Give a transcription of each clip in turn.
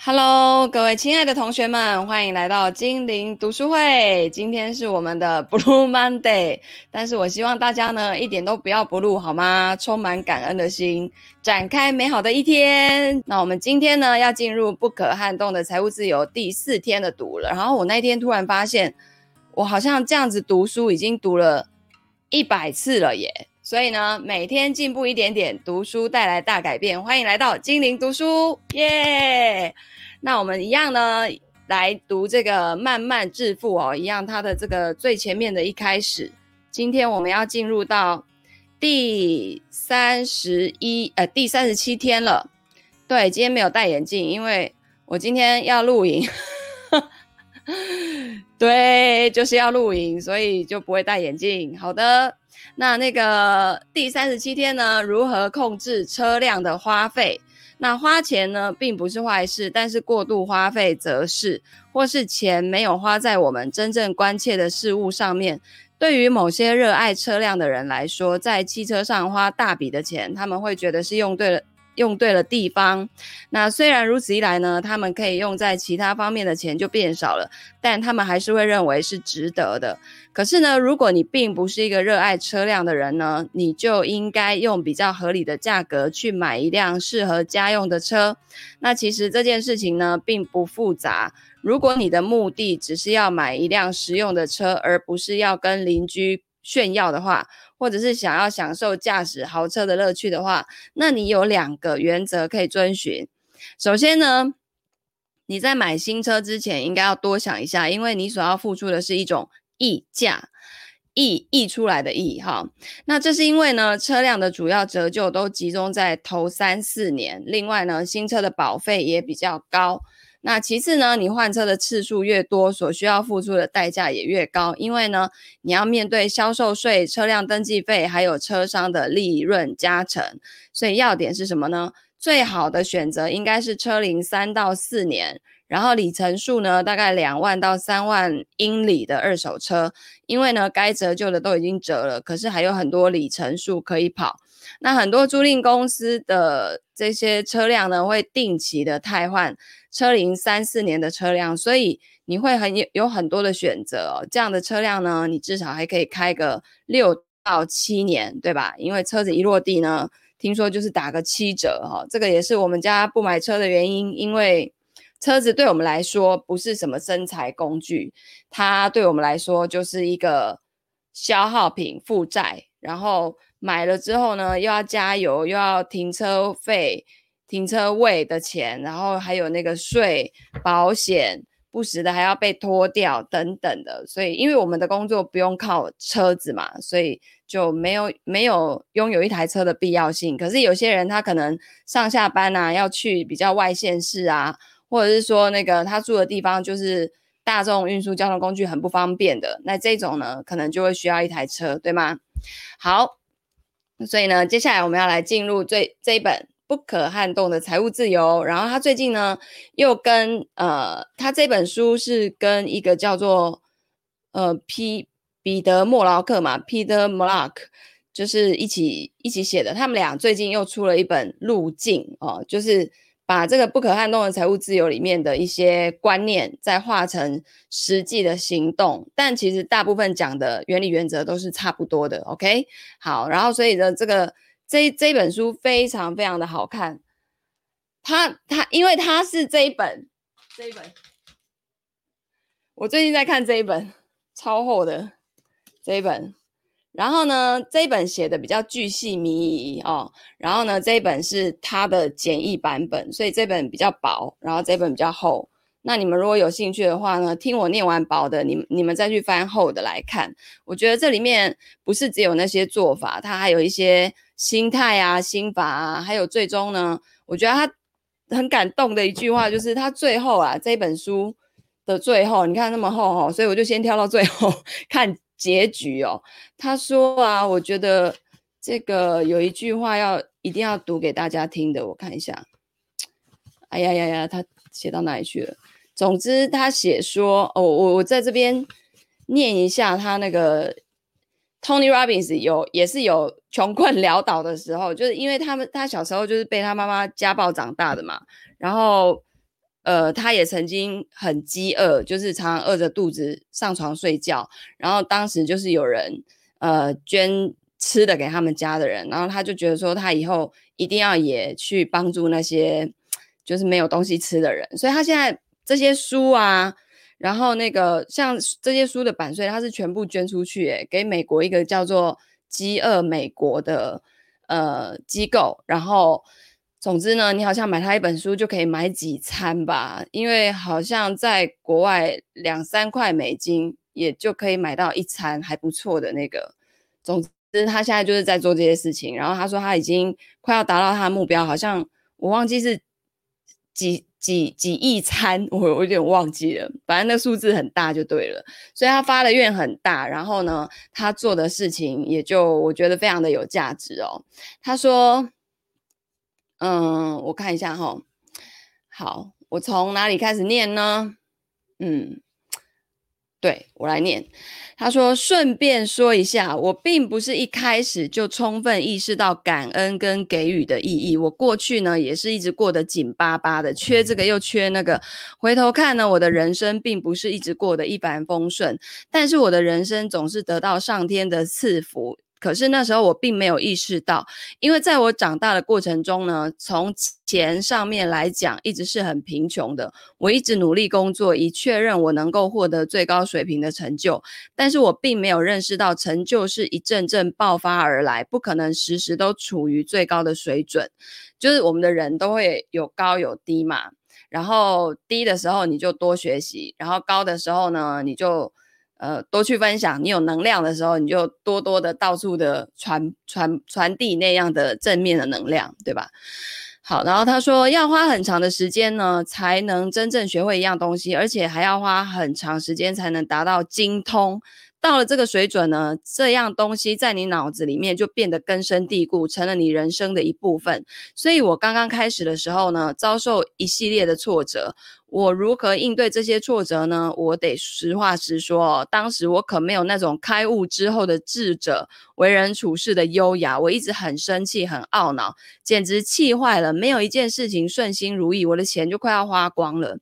Hello，各位亲爱的同学们，欢迎来到精灵读书会。今天是我们的 Blue Monday，但是我希望大家呢一点都不要 blue 好吗？充满感恩的心，展开美好的一天。那我们今天呢要进入不可撼动的财务自由第四天的读了。然后我那天突然发现，我好像这样子读书已经读了一百次了耶。所以呢，每天进步一点点，读书带来大改变。欢迎来到精灵读书，耶、那我们一样呢，来读这个慢慢致富哦，一样它的这个最前面的一开始。今天我们要进入到第三十一呃第三十七天了。对，今天没有戴眼镜，因为我今天要录影。对，就是要录影，所以就不会戴眼镜。好的。那那个第三十七天呢？如何控制车辆的花费？那花钱呢，并不是坏事，但是过度花费则是，或是钱没有花在我们真正关切的事物上面。对于某些热爱车辆的人来说，在汽车上花大笔的钱，他们会觉得是用对了。用对了地方，那虽然如此一来呢，他们可以用在其他方面的钱就变少了，但他们还是会认为是值得的。可是呢，如果你并不是一个热爱车辆的人呢，你就应该用比较合理的价格去买一辆适合家用的车。那其实这件事情呢，并不复杂。如果你的目的只是要买一辆实用的车，而不是要跟邻居炫耀的话，或者是想要享受驾驶豪车的乐趣的话，那你有两个原则可以遵循。首先呢，你在买新车之前应该要多想一下，因为你所要付出的是一种溢价，溢溢出来的溢哈。那这是因为呢，车辆的主要折旧都集中在头三四年，另外呢，新车的保费也比较高。那其次呢，你换车的次数越多，所需要付出的代价也越高，因为呢，你要面对销售税、车辆登记费，还有车商的利润加成。所以要点是什么呢？最好的选择应该是车龄三到四年，然后里程数呢大概两万到三万英里的二手车，因为呢，该折旧的都已经折了，可是还有很多里程数可以跑。那很多租赁公司的这些车辆呢，会定期的汰换车龄三四年的车辆，所以你会很有有很多的选择哦。这样的车辆呢，你至少还可以开个六到七年，对吧？因为车子一落地呢，听说就是打个七折哈、哦。这个也是我们家不买车的原因，因为车子对我们来说不是什么生财工具，它对我们来说就是一个消耗品、负债，然后。买了之后呢，又要加油，又要停车费、停车位的钱，然后还有那个税、保险，不时的还要被拖掉等等的。所以，因为我们的工作不用靠车子嘛，所以就没有没有拥有一台车的必要性。可是有些人他可能上下班啊，要去比较外县市啊，或者是说那个他住的地方就是大众运输交通工具很不方便的，那这种呢，可能就会需要一台车，对吗？好。所以呢，接下来我们要来进入最这一本不可撼动的财务自由。然后他最近呢，又跟呃，他这本书是跟一个叫做呃皮彼得莫劳克嘛，Peter Mallouk，就是一起一起写的。他们俩最近又出了一本路径哦，就是。把这个不可撼动的财务自由里面的一些观念，再化成实际的行动，但其实大部分讲的原理原则都是差不多的。OK，好，然后所以呢，这个这这本书非常非常的好看，它它因为它是这一本这一本，我最近在看这一本超厚的这一本。然后呢，这一本写的比较巨细靡遗哦。然后呢，这一本是它的简易版本，所以这本比较薄，然后这本比较厚。那你们如果有兴趣的话呢，听我念完薄的，你你们再去翻厚的来看。我觉得这里面不是只有那些做法，它还有一些心态啊、心法啊，还有最终呢，我觉得他很感动的一句话就是他最后啊，这本书的最后，你看那么厚哦，所以我就先挑到最后 看。结局哦，他说啊，我觉得这个有一句话要一定要读给大家听的，我看一下。哎呀呀呀，他写到哪里去了？总之，他写说，哦，我我在这边念一下他那个 Tony Robbins 有也是有穷困潦倒的时候，就是因为他们他小时候就是被他妈妈家暴长大的嘛，然后呃，他也曾经很饥饿，就是常常饿着肚子上床睡觉。然后当时就是有人呃捐吃的给他们家的人，然后他就觉得说他以后一定要也去帮助那些就是没有东西吃的人。所以他现在这些书啊，然后那个像这些书的版税，他是全部捐出去，诶，给美国一个叫做“饥饿美国”的呃机构，然后。总之呢，你好像买他一本书就可以买几餐吧，因为好像在国外两三块美金也就可以买到一餐还不错的那个。总之，他现在就是在做这些事情。然后他说他已经快要达到他的目标，好像我忘记是几几几亿餐，我有点忘记了，反正那数字很大就对了。所以他发的愿很大，然后呢，他做的事情也就我觉得非常的有价值哦。他说。嗯，我看一下哈。好，我从哪里开始念呢？嗯，对，我来念。他说：“顺便说一下，我并不是一开始就充分意识到感恩跟给予的意义。我过去呢，也是一直过得紧巴巴的，缺这个又缺那个。回头看呢，我的人生并不是一直过得一帆风顺，但是我的人生总是得到上天的赐福。”可是那时候我并没有意识到，因为在我长大的过程中呢，从钱上面来讲，一直是很贫穷的。我一直努力工作，以确认我能够获得最高水平的成就。但是我并没有认识到，成就是一阵阵爆发而来，不可能时时都处于最高的水准。就是我们的人都会有高有低嘛，然后低的时候你就多学习，然后高的时候呢，你就。呃，多去分享。你有能量的时候，你就多多的到处的传传传递那样的正面的能量，对吧？好，然后他说要花很长的时间呢，才能真正学会一样东西，而且还要花很长时间才能达到精通。到了这个水准呢，这样东西在你脑子里面就变得根深蒂固，成了你人生的一部分。所以我刚刚开始的时候呢，遭受一系列的挫折。我如何应对这些挫折呢？我得实话实说，当时我可没有那种开悟之后的智者为人处事的优雅。我一直很生气，很懊恼，简直气坏了。没有一件事情顺心如意，我的钱就快要花光了。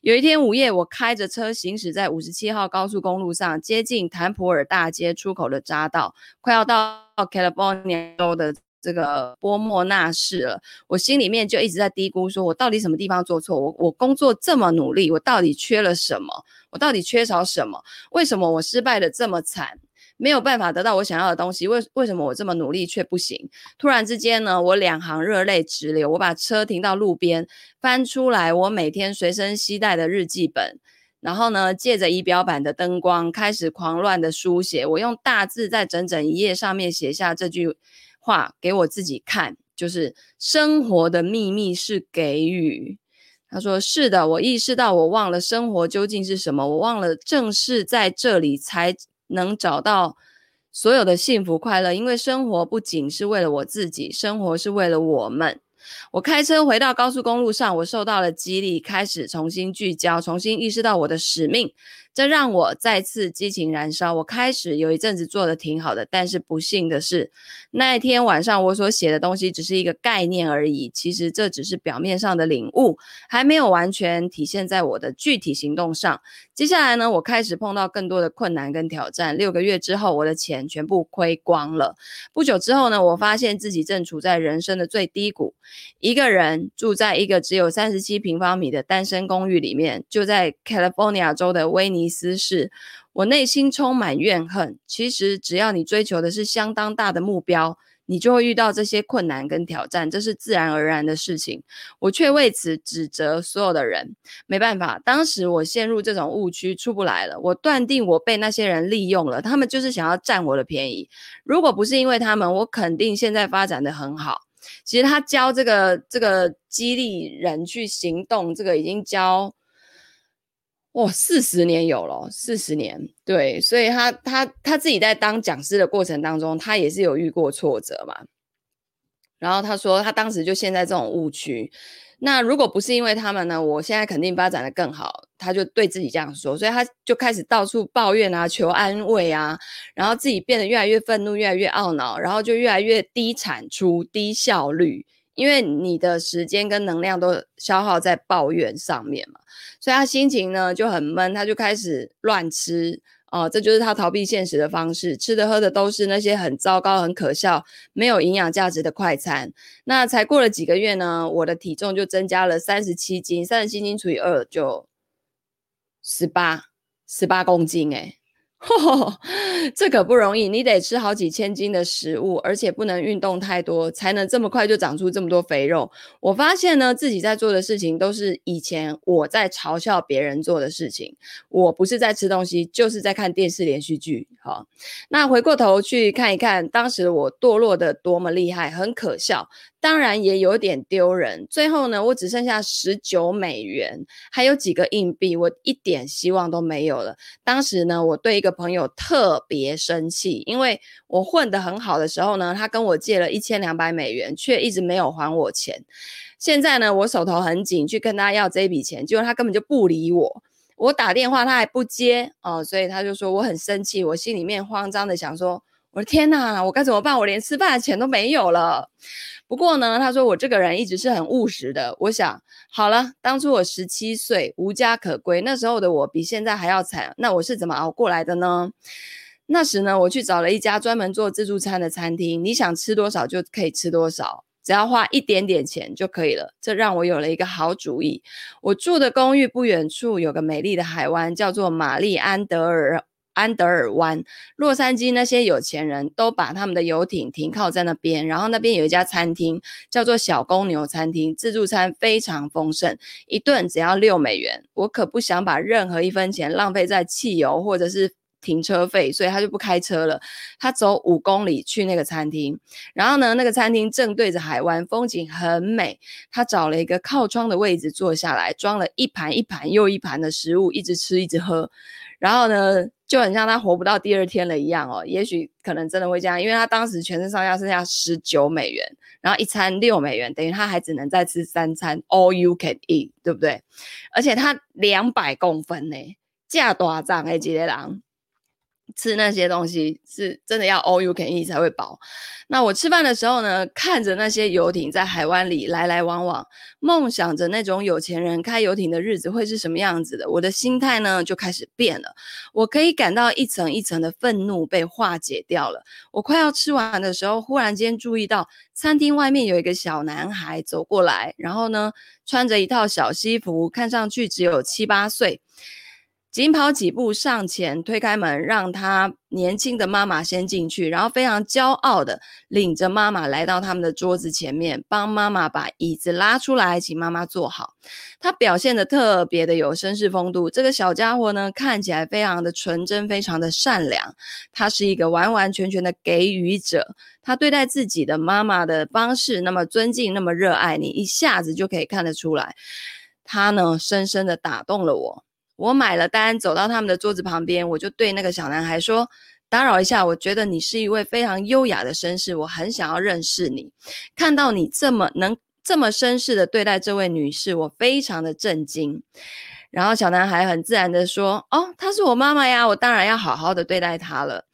有一天午夜，我开着车行驶在五十七号高速公路上，接近坦普尔大街出口的匝道，快要到 California 州的。这个波莫纳市了，我心里面就一直在嘀咕，说我到底什么地方做错？我我工作这么努力，我到底缺了什么？我到底缺少什么？为什么我失败的这么惨，没有办法得到我想要的东西？为为什么我这么努力却不行？突然之间呢，我两行热泪直流，我把车停到路边，翻出来我每天随身携带的日记本，然后呢，借着仪表板的灯光，开始狂乱的书写。我用大字在整整一页上面写下这句。话给我自己看，就是生活的秘密是给予。他说：“是的，我意识到我忘了生活究竟是什么，我忘了正是在这里才能找到所有的幸福快乐。因为生活不仅是为了我自己，生活是为了我们。”我开车回到高速公路上，我受到了激励，开始重新聚焦，重新意识到我的使命。这让我再次激情燃烧。我开始有一阵子做的挺好的，但是不幸的是，那一天晚上我所写的东西只是一个概念而已。其实这只是表面上的领悟，还没有完全体现在我的具体行动上。接下来呢，我开始碰到更多的困难跟挑战。六个月之后，我的钱全部亏光了。不久之后呢，我发现自己正处在人生的最低谷，一个人住在一个只有三十七平方米的单身公寓里面，就在 California 州的威尼。意思是我内心充满怨恨。其实，只要你追求的是相当大的目标，你就会遇到这些困难跟挑战，这是自然而然的事情。我却为此指责所有的人。没办法，当时我陷入这种误区，出不来了。我断定我被那些人利用了，他们就是想要占我的便宜。如果不是因为他们，我肯定现在发展的很好。其实他教这个这个激励人去行动，这个已经教。哇，四十年有了，四十年，对，所以他他他自己在当讲师的过程当中，他也是有遇过挫折嘛。然后他说，他当时就陷在这种误区。那如果不是因为他们呢，我现在肯定发展得更好。他就对自己这样说，所以他就开始到处抱怨啊，求安慰啊，然后自己变得越来越愤怒，越来越懊恼，然后就越来越低产出、低效率。因为你的时间跟能量都消耗在抱怨上面嘛，所以他心情呢就很闷，他就开始乱吃。哦，这就是他逃避现实的方式，吃的喝的都是那些很糟糕、很可笑、没有营养价值的快餐。那才过了几个月呢，我的体重就增加了三十七斤，三十七斤除以二就十八，十八公斤诶。这可不容易，你得吃好几千斤的食物，而且不能运动太多，才能这么快就长出这么多肥肉。我发现呢，自己在做的事情都是以前我在嘲笑别人做的事情。我不是在吃东西，就是在看电视连续剧。好，那回过头去看一看，当时我堕落的多么厉害，很可笑。当然也有点丢人。最后呢，我只剩下十九美元，还有几个硬币，我一点希望都没有了。当时呢，我对一个朋友特别生气，因为我混得很好的时候呢，他跟我借了一千两百美元，却一直没有还我钱。现在呢，我手头很紧，去跟他要这笔钱，结果他根本就不理我。我打电话他还不接哦，所以他就说我很生气。我心里面慌张的想说。我的天哪，我该怎么办？我连吃饭的钱都没有了。不过呢，他说我这个人一直是很务实的。我想，好了，当初我十七岁，无家可归，那时候的我比现在还要惨。那我是怎么熬过来的呢？那时呢，我去找了一家专门做自助餐的餐厅，你想吃多少就可以吃多少，只要花一点点钱就可以了。这让我有了一个好主意。我住的公寓不远处有个美丽的海湾，叫做玛丽安德尔。安德尔湾，洛杉矶那些有钱人都把他们的游艇停靠在那边，然后那边有一家餐厅，叫做小公牛餐厅，自助餐非常丰盛，一顿只要六美元。我可不想把任何一分钱浪费在汽油或者是停车费，所以他就不开车了，他走五公里去那个餐厅。然后呢，那个餐厅正对着海湾，风景很美。他找了一个靠窗的位置坐下来，装了一盘一盘又一盘的食物，一直吃一直喝。然后呢，就很像他活不到第二天了一样哦。也许可能真的会这样，因为他当时全身上下剩下十九美元，然后一餐六美元，等于他还只能再吃三餐，all you can eat，对不对？而且他两百公分呢，价多少张？哎，几个人？吃那些东西是真的要 all you can eat 才会饱。那我吃饭的时候呢，看着那些游艇在海湾里来来往往，梦想着那种有钱人开游艇的日子会是什么样子的。我的心态呢就开始变了。我可以感到一层一层的愤怒被化解掉了。我快要吃完的时候，忽然间注意到餐厅外面有一个小男孩走过来，然后呢，穿着一套小西服，看上去只有七八岁。紧跑几步上前推开门，让他年轻的妈妈先进去，然后非常骄傲的领着妈妈来到他们的桌子前面，帮妈妈把椅子拉出来，请妈妈坐好。他表现得特别的有绅士风度。这个小家伙呢，看起来非常的纯真，非常的善良。他是一个完完全全的给予者。他对待自己的妈妈的方式那么尊敬，那么热爱，你一下子就可以看得出来。他呢，深深的打动了我。我买了单，走到他们的桌子旁边，我就对那个小男孩说：“打扰一下，我觉得你是一位非常优雅的绅士，我很想要认识你。看到你这么能这么绅士的对待这位女士，我非常的震惊。”然后小男孩很自然的说：“哦，她是我妈妈呀，我当然要好好的对待她了。”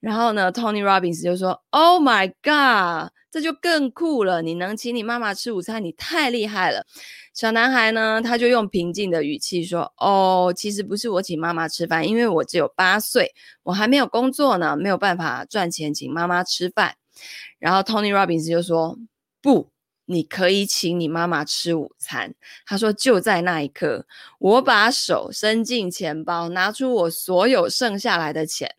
然后呢，Tony Robbins 就说：“Oh my God，这就更酷了！你能请你妈妈吃午餐，你太厉害了。”小男孩呢，他就用平静的语气说：“哦，其实不是我请妈妈吃饭，因为我只有八岁，我还没有工作呢，没有办法赚钱请妈妈吃饭。”然后 Tony Robbins 就说：“不，你可以请你妈妈吃午餐。”他说：“就在那一刻，我把手伸进钱包，拿出我所有剩下来的钱。”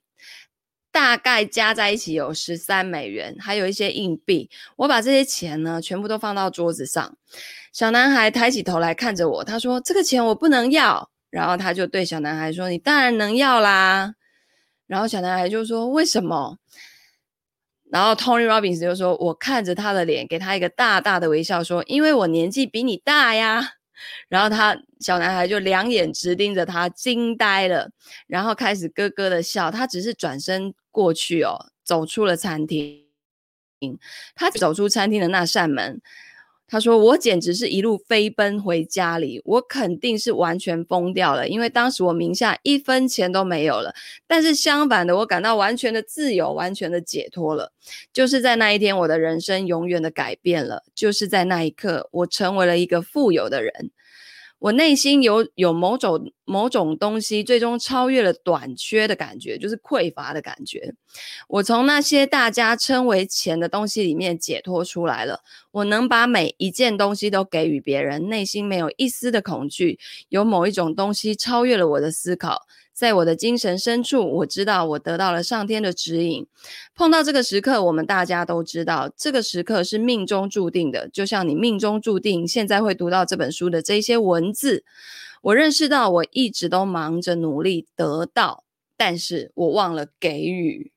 大概加在一起有十三美元，还有一些硬币。我把这些钱呢，全部都放到桌子上。小男孩抬起头来看着我，他说：“这个钱我不能要。”然后他就对小男孩说：“你当然能要啦。”然后小男孩就说：“为什么？”然后 Tony Robbins 就说：“我看着他的脸，给他一个大大的微笑，说：‘因为我年纪比你大呀。’”然后他小男孩就两眼直盯着他，惊呆了，然后开始咯咯的笑。他只是转身过去哦，走出了餐厅。他走出餐厅的那扇门，他说：“我简直是一路飞奔回家里，我肯定是完全疯掉了，因为当时我名下一分钱都没有了。但是相反的，我感到完全的自由，完全的解脱了。就是在那一天，我的人生永远的改变了。就是在那一刻，我成为了一个富有的人。”我内心有有某种某种东西，最终超越了短缺的感觉，就是匮乏的感觉。我从那些大家称为钱的东西里面解脱出来了。我能把每一件东西都给予别人，内心没有一丝的恐惧。有某一种东西超越了我的思考。在我的精神深处，我知道我得到了上天的指引。碰到这个时刻，我们大家都知道，这个时刻是命中注定的。就像你命中注定现在会读到这本书的这些文字，我认识到我一直都忙着努力得到，但是我忘了给予。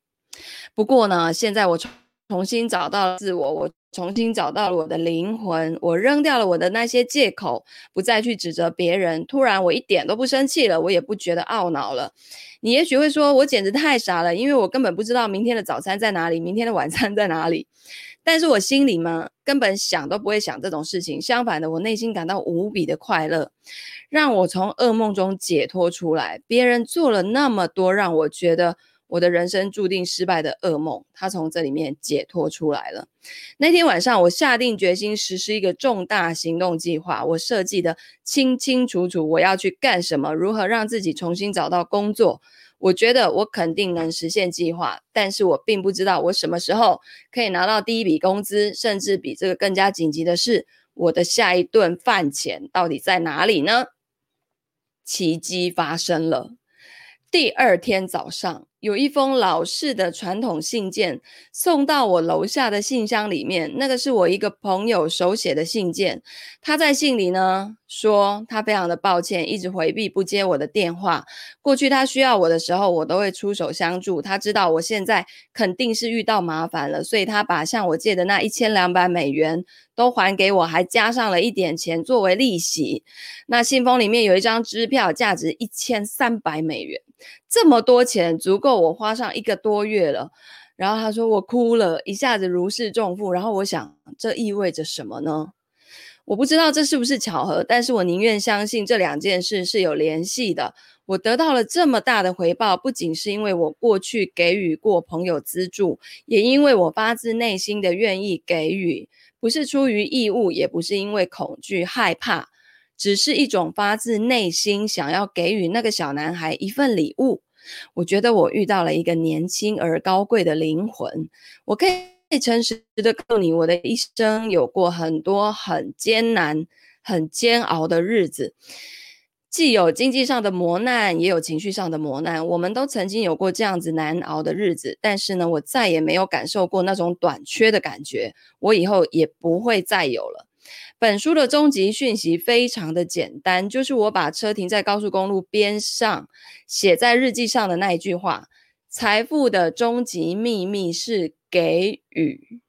不过呢，现在我重重新找到了自我，我。重新找到了我的灵魂，我扔掉了我的那些借口，不再去指责别人。突然，我一点都不生气了，我也不觉得懊恼了。你也许会说，我简直太傻了，因为我根本不知道明天的早餐在哪里，明天的晚餐在哪里。但是我心里嘛，根本想都不会想这种事情。相反的，我内心感到无比的快乐，让我从噩梦中解脱出来。别人做了那么多，让我觉得。我的人生注定失败的噩梦，他从这里面解脱出来了。那天晚上，我下定决心实施一个重大行动计划。我设计的清清楚楚，我要去干什么，如何让自己重新找到工作。我觉得我肯定能实现计划，但是我并不知道我什么时候可以拿到第一笔工资，甚至比这个更加紧急的是，我的下一顿饭钱到底在哪里呢？奇迹发生了。第二天早上，有一封老式的传统信件送到我楼下的信箱里面。那个是我一个朋友手写的信件。他在信里呢说，他非常的抱歉，一直回避不接我的电话。过去他需要我的时候，我都会出手相助。他知道我现在肯定是遇到麻烦了，所以他把向我借的那一千两百美元都还给我，还加上了一点钱作为利息。那信封里面有一张支票，价值一千三百美元。这么多钱足够我花上一个多月了，然后他说我哭了，一下子如释重负。然后我想，这意味着什么呢？我不知道这是不是巧合，但是我宁愿相信这两件事是有联系的。我得到了这么大的回报，不仅是因为我过去给予过朋友资助，也因为我发自内心的愿意给予，不是出于义务，也不是因为恐惧害怕。只是一种发自内心想要给予那个小男孩一份礼物。我觉得我遇到了一个年轻而高贵的灵魂。我可以诚实的告诉你，我的一生有过很多很艰难、很煎熬的日子，既有经济上的磨难，也有情绪上的磨难。我们都曾经有过这样子难熬的日子，但是呢，我再也没有感受过那种短缺的感觉。我以后也不会再有了。本书的终极讯息非常的简单，就是我把车停在高速公路边上，写在日记上的那一句话：“财富的终极秘密是给予。”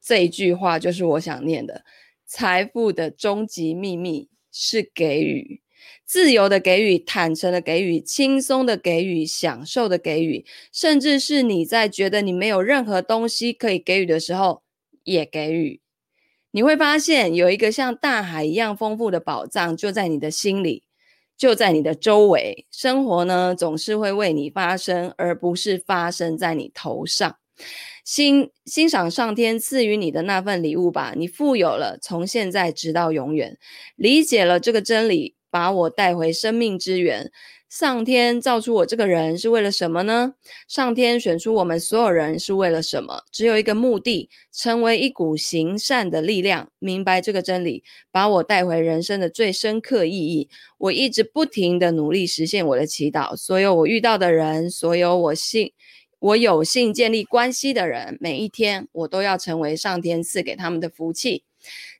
这一句话就是我想念的。财富的终极秘密是给予，自由的给予，坦诚的给予，轻松的给予，享受的给予，甚至是你在觉得你没有任何东西可以给予的时候，也给予。你会发现有一个像大海一样丰富的宝藏就在你的心里，就在你的周围。生活呢，总是会为你发生，而不是发生在你头上。欣欣赏上天赐予你的那份礼物吧，你富有了，从现在直到永远。理解了这个真理，把我带回生命之源。上天造出我这个人是为了什么呢？上天选出我们所有人是为了什么？只有一个目的，成为一股行善的力量。明白这个真理，把我带回人生的最深刻意义。我一直不停地努力实现我的祈祷。所有我遇到的人，所有我幸我有幸建立关系的人，每一天我都要成为上天赐给他们的福气。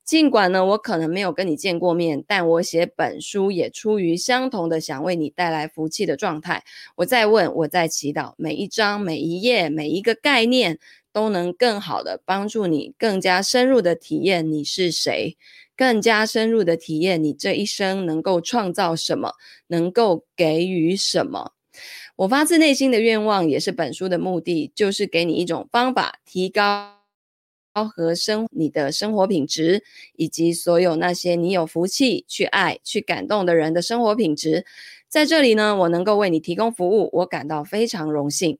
尽管呢，我可能没有跟你见过面，但我写本书也出于相同的想为你带来福气的状态。我在问，我在祈祷，每一章、每一页、每一个概念都能更好的帮助你，更加深入的体验你是谁，更加深入的体验你这一生能够创造什么，能够给予什么。我发自内心的愿望，也是本书的目的，就是给你一种方法，提高。和生你的生活品质，以及所有那些你有福气去爱、去感动的人的生活品质。在这里呢，我能够为你提供服务，我感到非常荣幸。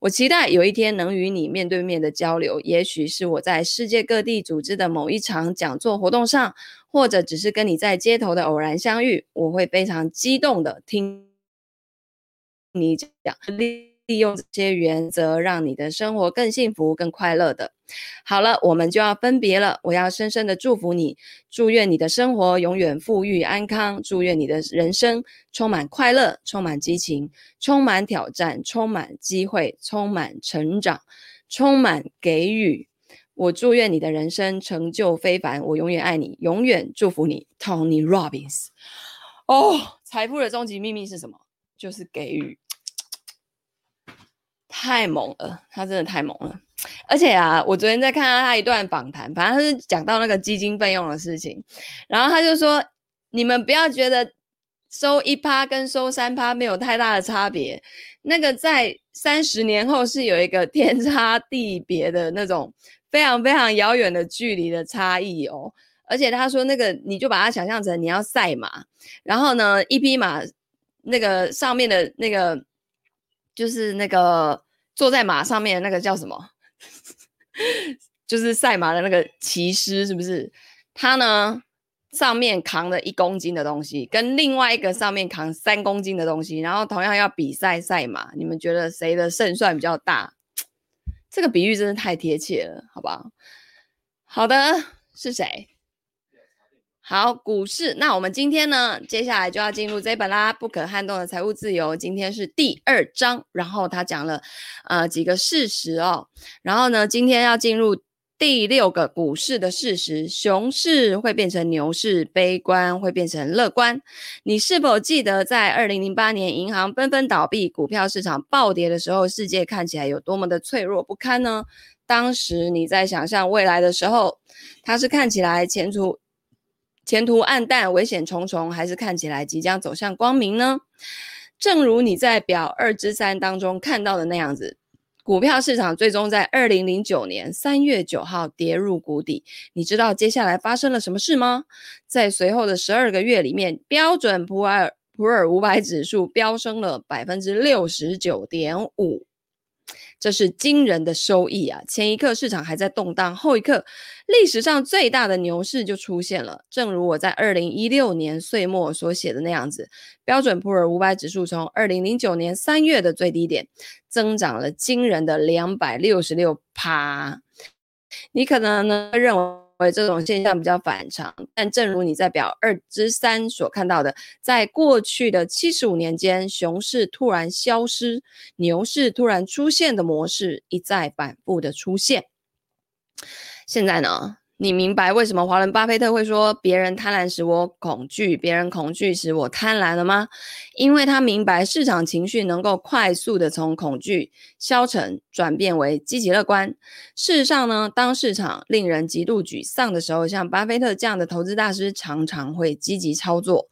我期待有一天能与你面对面的交流，也许是我在世界各地组织的某一场讲座活动上，或者只是跟你在街头的偶然相遇。我会非常激动的听你讲。利用这些原则，让你的生活更幸福、更快乐的。好了，我们就要分别了。我要深深的祝福你，祝愿你的生活永远富裕安康，祝愿你的人生充满快乐、充满激情、充满挑战、充满机会、充满成长、充满给予。我祝愿你的人生成就非凡。我永远爱你，永远祝福你，Tony Robbins。哦，财富的终极秘密是什么？就是给予。太猛了，他真的太猛了。而且啊，我昨天在看到他一段访谈，反正他是讲到那个基金费用的事情，然后他就说：“你们不要觉得收一趴跟收三趴没有太大的差别，那个在三十年后是有一个天差地别的那种非常非常遥远的距离的差异哦。”而且他说：“那个你就把它想象成你要赛马，然后呢，一匹马那个上面的那个。”就是那个坐在马上面那个叫什么？就是赛马的那个骑师，是不是？他呢，上面扛了一公斤的东西，跟另外一个上面扛三公斤的东西，然后同样要比赛赛马，你们觉得谁的胜算比较大？这个比喻真的太贴切了，好不好？好的，是谁？好，股市。那我们今天呢，接下来就要进入这本啦，《不可撼动的财务自由》。今天是第二章，然后他讲了呃几个事实哦。然后呢，今天要进入第六个股市的事实：熊市会变成牛市，悲观会变成乐观。你是否记得在二零零八年银行纷纷倒闭、股票市场暴跌的时候，世界看起来有多么的脆弱不堪呢？当时你在想象未来的时候，它是看起来前途。前途黯淡，危险重重，还是看起来即将走向光明呢？正如你在表二之三当中看到的那样子，股票市场最终在二零零九年三月九号跌入谷底。你知道接下来发生了什么事吗？在随后的十二个月里面，标准普尔普尔五百指数飙升了百分之六十九点五。这是惊人的收益啊！前一刻市场还在动荡，后一刻历史上最大的牛市就出现了。正如我在二零一六年岁末所写的那样子，标准普尔五百指数从二零零九年三月的最低点增长了惊人的两百六十六趴。你可能呢认为，为这种现象比较反常，但正如你在表二之三所看到的，在过去的七十五年间，熊市突然消失，牛市突然出现的模式一再反复的出现。现在呢？你明白为什么华伦巴菲特会说别人贪婪使我恐惧，别人恐惧使我贪婪了吗？因为他明白市场情绪能够快速的从恐惧消沉转变为积极乐观。事实上呢，当市场令人极度沮丧的时候，像巴菲特这样的投资大师常常会积极操作。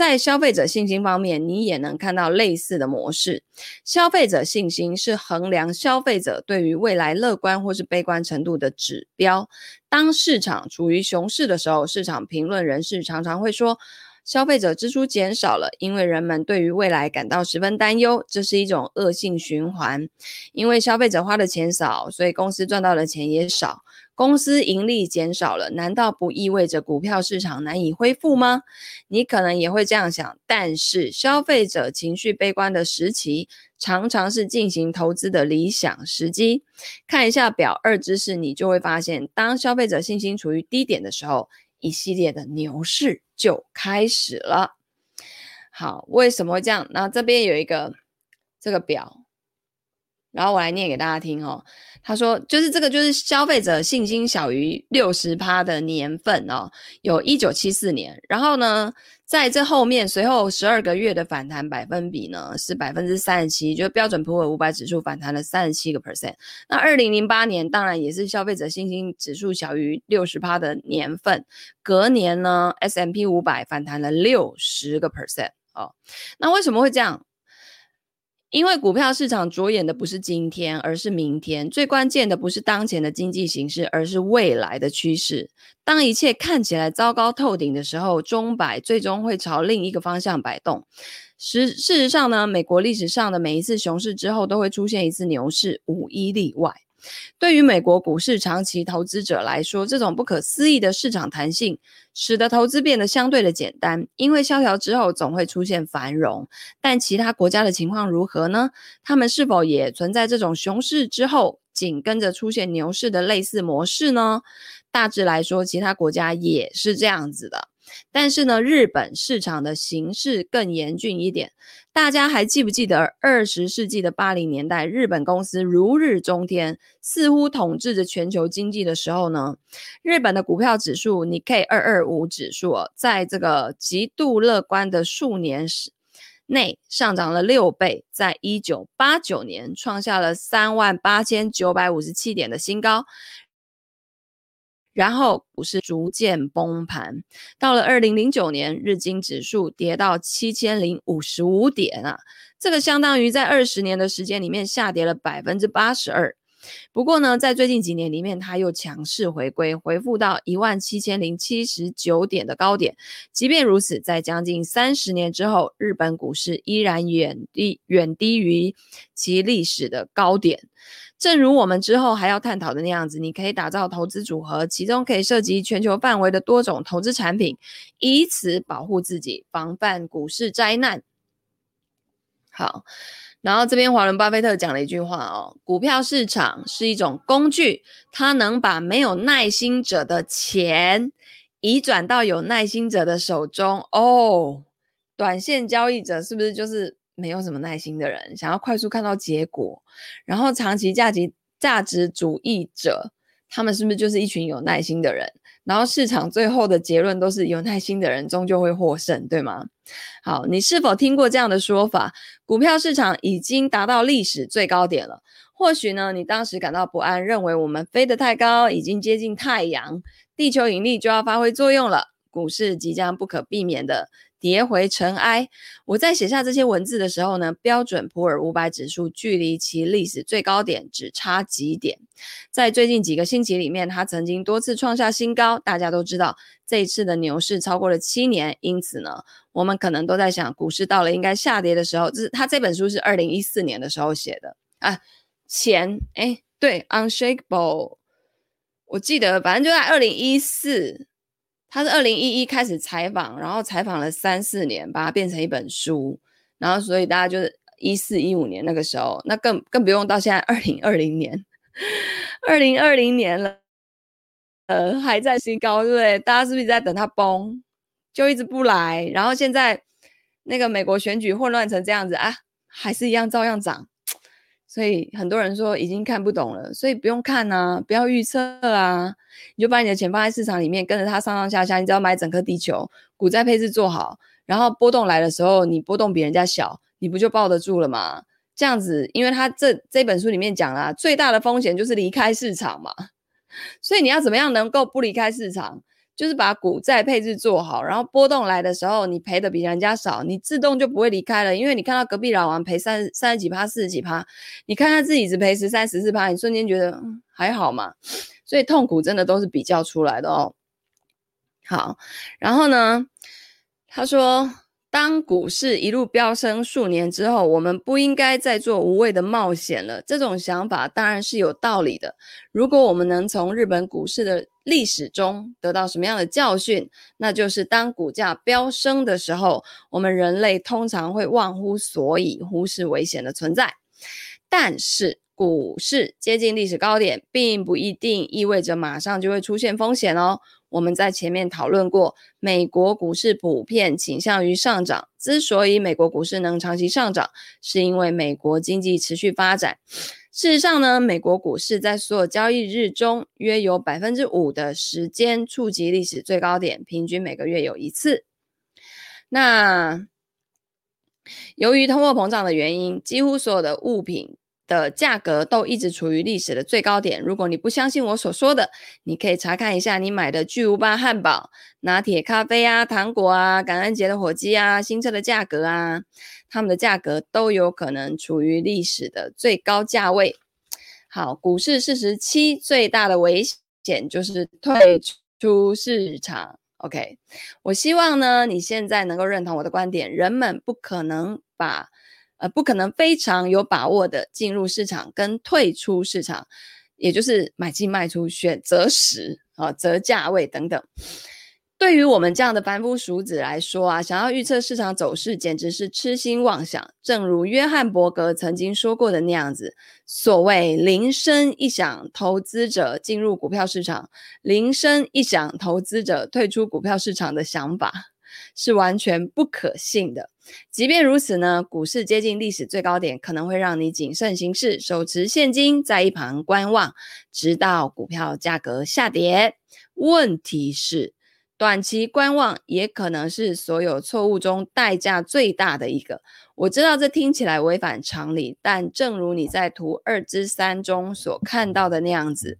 在消费者信心方面，你也能看到类似的模式。消费者信心是衡量消费者对于未来乐观或是悲观程度的指标。当市场处于熊市的时候，市场评论人士常常会说，消费者支出减少了，因为人们对于未来感到十分担忧。这是一种恶性循环，因为消费者花的钱少，所以公司赚到的钱也少。公司盈利减少了，难道不意味着股票市场难以恢复吗？你可能也会这样想，但是消费者情绪悲观的时期，常常是进行投资的理想时机。看一下表二知识，你就会发现，当消费者信心处于低点的时候，一系列的牛市就开始了。好，为什么会这样？那这边有一个这个表。然后我来念给大家听哦。他说，就是这个，就是消费者信心小于六十趴的年份哦，有一九七四年。然后呢，在这后面随后十二个月的反弹百分比呢是百分之三十七，就标准普尔五百指数反弹了三十七个 percent。那二零零八年当然也是消费者信心指数小于六十趴的年份，隔年呢 S M P 五百反弹了六十个 percent 哦。那为什么会这样？因为股票市场着眼的不是今天，而是明天。最关键的不是当前的经济形势，而是未来的趋势。当一切看起来糟糕透顶的时候，钟摆最终会朝另一个方向摆动。实事实上呢，美国历史上的每一次熊市之后，都会出现一次牛市，无一例外。对于美国股市长期投资者来说，这种不可思议的市场弹性，使得投资变得相对的简单。因为萧条之后总会出现繁荣，但其他国家的情况如何呢？他们是否也存在这种熊市之后紧跟着出现牛市的类似模式呢？大致来说，其他国家也是这样子的。但是呢，日本市场的形势更严峻一点。大家还记不记得二十世纪的八零年代，日本公司如日中天，似乎统治着全球经济的时候呢？日本的股票指数 Nikkei 二二五指数，在这个极度乐观的数年时内上涨了六倍，在一九八九年创下了三万八千九百五十七点的新高。然后股市逐渐崩盘，到了二零零九年，日经指数跌到七千零五十五点啊，这个相当于在二十年的时间里面下跌了百分之八十二。不过呢，在最近几年里面，它又强势回归，回复到一万七千零七十九点的高点。即便如此，在将近三十年之后，日本股市依然远低远低于其历史的高点。正如我们之后还要探讨的那样子，你可以打造投资组合，其中可以涉及全球范围的多种投资产品，以此保护自己，防范股市灾难。好，然后这边华伦巴菲特讲了一句话哦，股票市场是一种工具，它能把没有耐心者的钱移转到有耐心者的手中。哦，短线交易者是不是就是？没有什么耐心的人，想要快速看到结果，然后长期价值价值主义者，他们是不是就是一群有耐心的人？然后市场最后的结论都是有耐心的人终究会获胜，对吗？好，你是否听过这样的说法？股票市场已经达到历史最高点了。或许呢，你当时感到不安，认为我们飞得太高，已经接近太阳，地球引力就要发挥作用了，股市即将不可避免的。跌回尘埃。我在写下这些文字的时候呢，标准普尔五百指数距离其历史最高点只差几点。在最近几个星期里面，它曾经多次创下新高。大家都知道，这一次的牛市超过了七年，因此呢，我们可能都在想，股市到了应该下跌的时候。这是他这本书是二零一四年的时候写的啊。前诶对，Unshakable，我记得反正就在二零一四。他是二零一一开始采访，然后采访了三四年，把它变成一本书，然后所以大家就是一四一五年那个时候，那更更不用到现在二零二零年，二零二零年了，呃，还在新高，对不对？大家是不是在等它崩，就一直不来？然后现在那个美国选举混乱成这样子啊，还是一样照样涨。所以很多人说已经看不懂了，所以不用看啊，不要预测啊，你就把你的钱放在市场里面，跟着它上上下下，你只要买整颗地球，股债配置做好，然后波动来的时候，你波动比人家小，你不就抱得住了吗？这样子，因为他这这本书里面讲了，最大的风险就是离开市场嘛，所以你要怎么样能够不离开市场？就是把股债配置做好，然后波动来的时候，你赔的比人家少，你自动就不会离开了。因为你看到隔壁老王赔三三十几趴、四十几趴，你看他自己只赔十三、十四趴，你瞬间觉得、还好嘛。所以痛苦真的都是比较出来的哦。好，然后呢，他说。当股市一路飙升数年之后，我们不应该再做无谓的冒险了。这种想法当然是有道理的。如果我们能从日本股市的历史中得到什么样的教训，那就是当股价飙升的时候，我们人类通常会忘乎所以，忽视危险的存在。但是，股市接近历史高点，并不一定意味着马上就会出现风险哦。我们在前面讨论过，美国股市普遍倾向于上涨。之所以美国股市能长期上涨，是因为美国经济持续发展。事实上呢，美国股市在所有交易日中，约有百分之五的时间触及历史最高点，平均每个月有一次。那由于通货膨胀的原因，几乎所有的物品的价格都一直处于历史的最高点。如果你不相信我所说的，你可以查看一下你买的巨无霸汉堡、拿铁咖啡啊、糖果啊、感恩节的火鸡啊、新车的价格啊，它们的价格都有可能处于历史的最高价位。好，股市四十七最大的危险就是退出市场。OK，我希望呢，你现在能够认同我的观点，人们不可能把。呃，不可能非常有把握的进入市场跟退出市场，也就是买进卖出、选择时啊、择价位等等。对于我们这样的凡夫俗子来说啊，想要预测市场走势简直是痴心妄想。正如约翰伯格曾经说过的那样子，所谓“铃声一响，投资者进入股票市场；铃声一响，投资者退出股票市场”的想法，是完全不可信的。即便如此呢，股市接近历史最高点，可能会让你谨慎行事，手持现金在一旁观望，直到股票价格下跌。问题是，短期观望也可能是所有错误中代价最大的一个。我知道这听起来违反常理，但正如你在图二之三中所看到的那样子。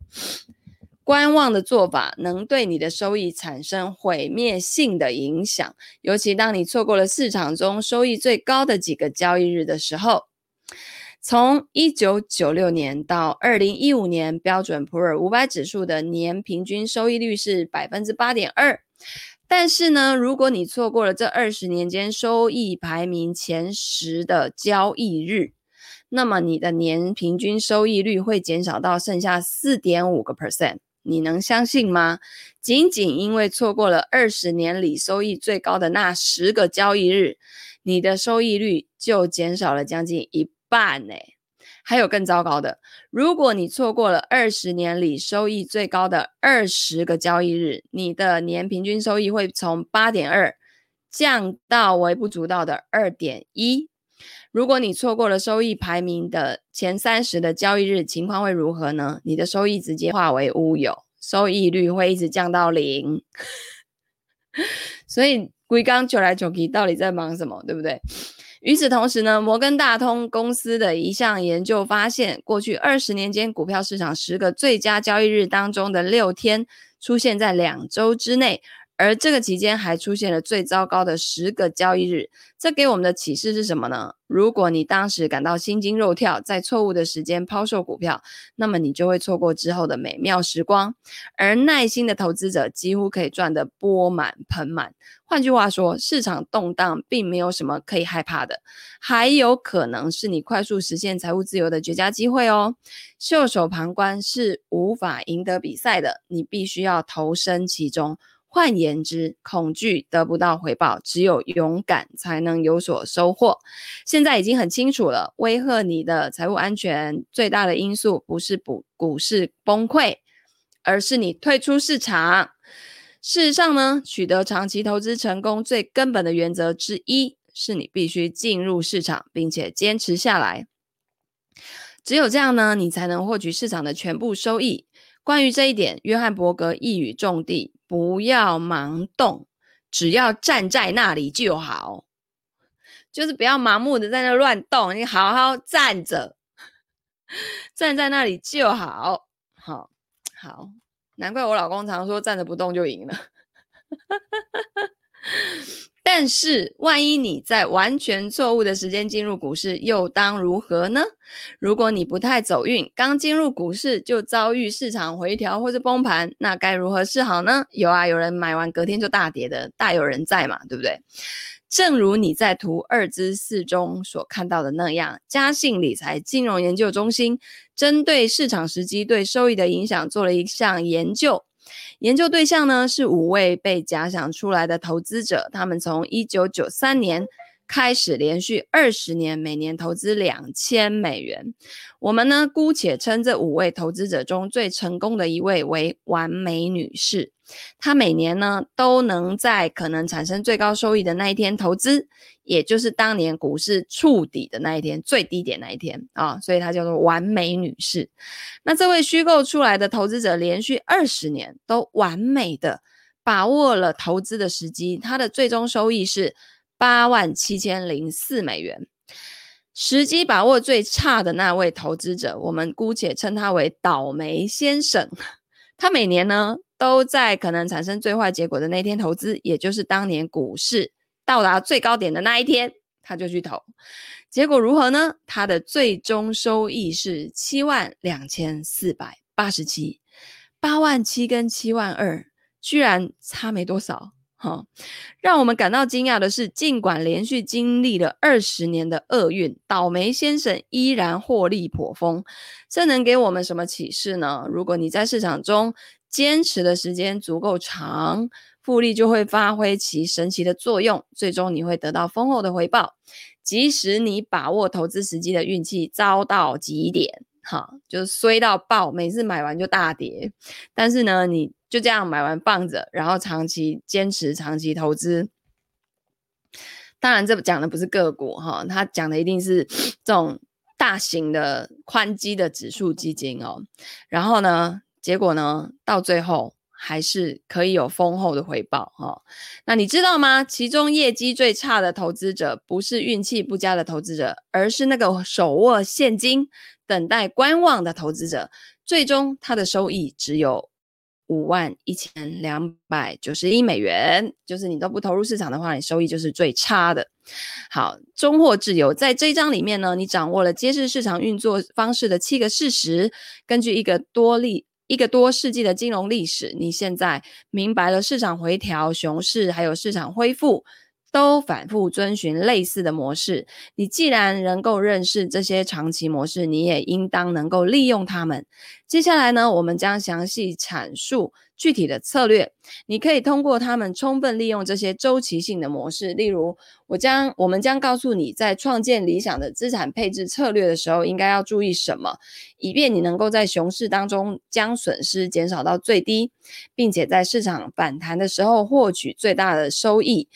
观望的做法能对你的收益产生毁灭性的影响，尤其当你错过了市场中收益最高的几个交易日的时候。从一九九六年到二零一五年，标准普尔五百指数的年平均收益率是百分之八点二。但是呢，如果你错过了这二十年间收益排名前十的交易日，那么你的年平均收益率会减少到剩下四点五个 percent。你能相信吗？仅仅因为错过了二十年里收益最高的那十个交易日，你的收益率就减少了将近一半呢。还有更糟糕的，如果你错过了二十年里收益最高的二十个交易日，你的年平均收益会从八点二降到微不足道的二点一。如果你错过了收益排名的前三十的交易日，情况会如何呢？你的收益直接化为乌有，收益率会一直降到零。所以龟刚求来求去，到底在忙什么？对不对？与此同时呢，摩根大通公司的一项研究发现，过去二十年间，股票市场十个最佳交易日当中的六天出现在两周之内。而这个期间还出现了最糟糕的十个交易日，这给我们的启示是什么呢？如果你当时感到心惊肉跳，在错误的时间抛售股票，那么你就会错过之后的美妙时光。而耐心的投资者几乎可以赚得钵满盆满。换句话说，市场动荡并没有什么可以害怕的，还有可能是你快速实现财务自由的绝佳机会哦。袖手旁观是无法赢得比赛的，你必须要投身其中。换言之，恐惧得不到回报，只有勇敢才能有所收获。现在已经很清楚了，威吓你的财务安全最大的因素不是股股市崩溃，而是你退出市场。事实上呢，取得长期投资成功最根本的原则之一，是你必须进入市场，并且坚持下来。只有这样呢，你才能获取市场的全部收益。关于这一点，约翰伯格一语中的。不要盲动，只要站在那里就好。就是不要盲目的在那乱动，你好好站着，站在那里就好。好，好，难怪我老公常说站着不动就赢了。但是，万一你在完全错误的时间进入股市，又当如何呢？如果你不太走运，刚进入股市就遭遇市场回调或者崩盘，那该如何是好呢？有啊，有人买完隔天就大跌的，大有人在嘛，对不对？正如你在图二之四中所看到的那样，嘉信理财金融研究中心针对市场时机对收益的影响做了一项研究。研究对象呢，是五位被假想出来的投资者，他们从一九九三年开始，连续二十年每年投资两千美元。我们呢，姑且称这五位投资者中最成功的一位为完美女士。她每年呢都能在可能产生最高收益的那一天投资，也就是当年股市触底的那一天，最低点那一天啊，所以她叫做完美女士。那这位虚构出来的投资者连续二十年都完美的把握了投资的时机，她的最终收益是八万七千零四美元。时机把握最差的那位投资者，我们姑且称他为倒霉先生。他每年呢都在可能产生最坏结果的那天投资，也就是当年股市到达最高点的那一天，他就去投。结果如何呢？他的最终收益是七万两千四百八十七，八万七跟七万二居然差没多少。哈，让我们感到惊讶的是，尽管连续经历了二十年的厄运，倒霉先生依然获利颇丰。这能给我们什么启示呢？如果你在市场中坚持的时间足够长，复利就会发挥其神奇的作用，最终你会得到丰厚的回报。即使你把握投资时机的运气遭到极点，哈，就衰到爆，每次买完就大跌，但是呢，你。就这样买完放着，然后长期坚持长期投资。当然，这讲的不是个股哈，它讲的一定是这种大型的宽基的指数基金哦。然后呢，结果呢，到最后还是可以有丰厚的回报哈。那你知道吗？其中业绩最差的投资者，不是运气不佳的投资者，而是那个手握现金等待观望的投资者。最终，他的收益只有。五万一千两百九十一美元，就是你都不投入市场的话，你收益就是最差的。好，终获自由，在这一章里面呢，你掌握了揭示市场运作方式的七个事实，根据一个多历一个多世纪的金融历史，你现在明白了市场回调、熊市还有市场恢复。都反复遵循类似的模式。你既然能够认识这些长期模式，你也应当能够利用它们。接下来呢，我们将详细阐述具体的策略。你可以通过它们充分利用这些周期性的模式。例如，我将我们将告诉你，在创建理想的资产配置策略的时候，应该要注意什么，以便你能够在熊市当中将损失减少到最低，并且在市场反弹的时候获取最大的收益。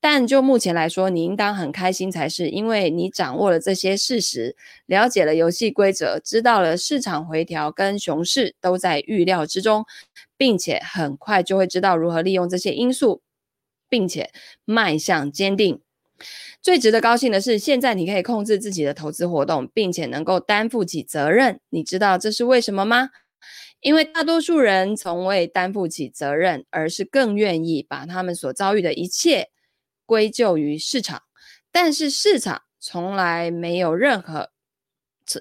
但就目前来说，你应当很开心才是，因为你掌握了这些事实，了解了游戏规则，知道了市场回调跟熊市都在预料之中，并且很快就会知道如何利用这些因素，并且迈向坚定。最值得高兴的是，现在你可以控制自己的投资活动，并且能够担负起责任。你知道这是为什么吗？因为大多数人从未担负起责任，而是更愿意把他们所遭遇的一切。归咎于市场，但是市场从来没有任何，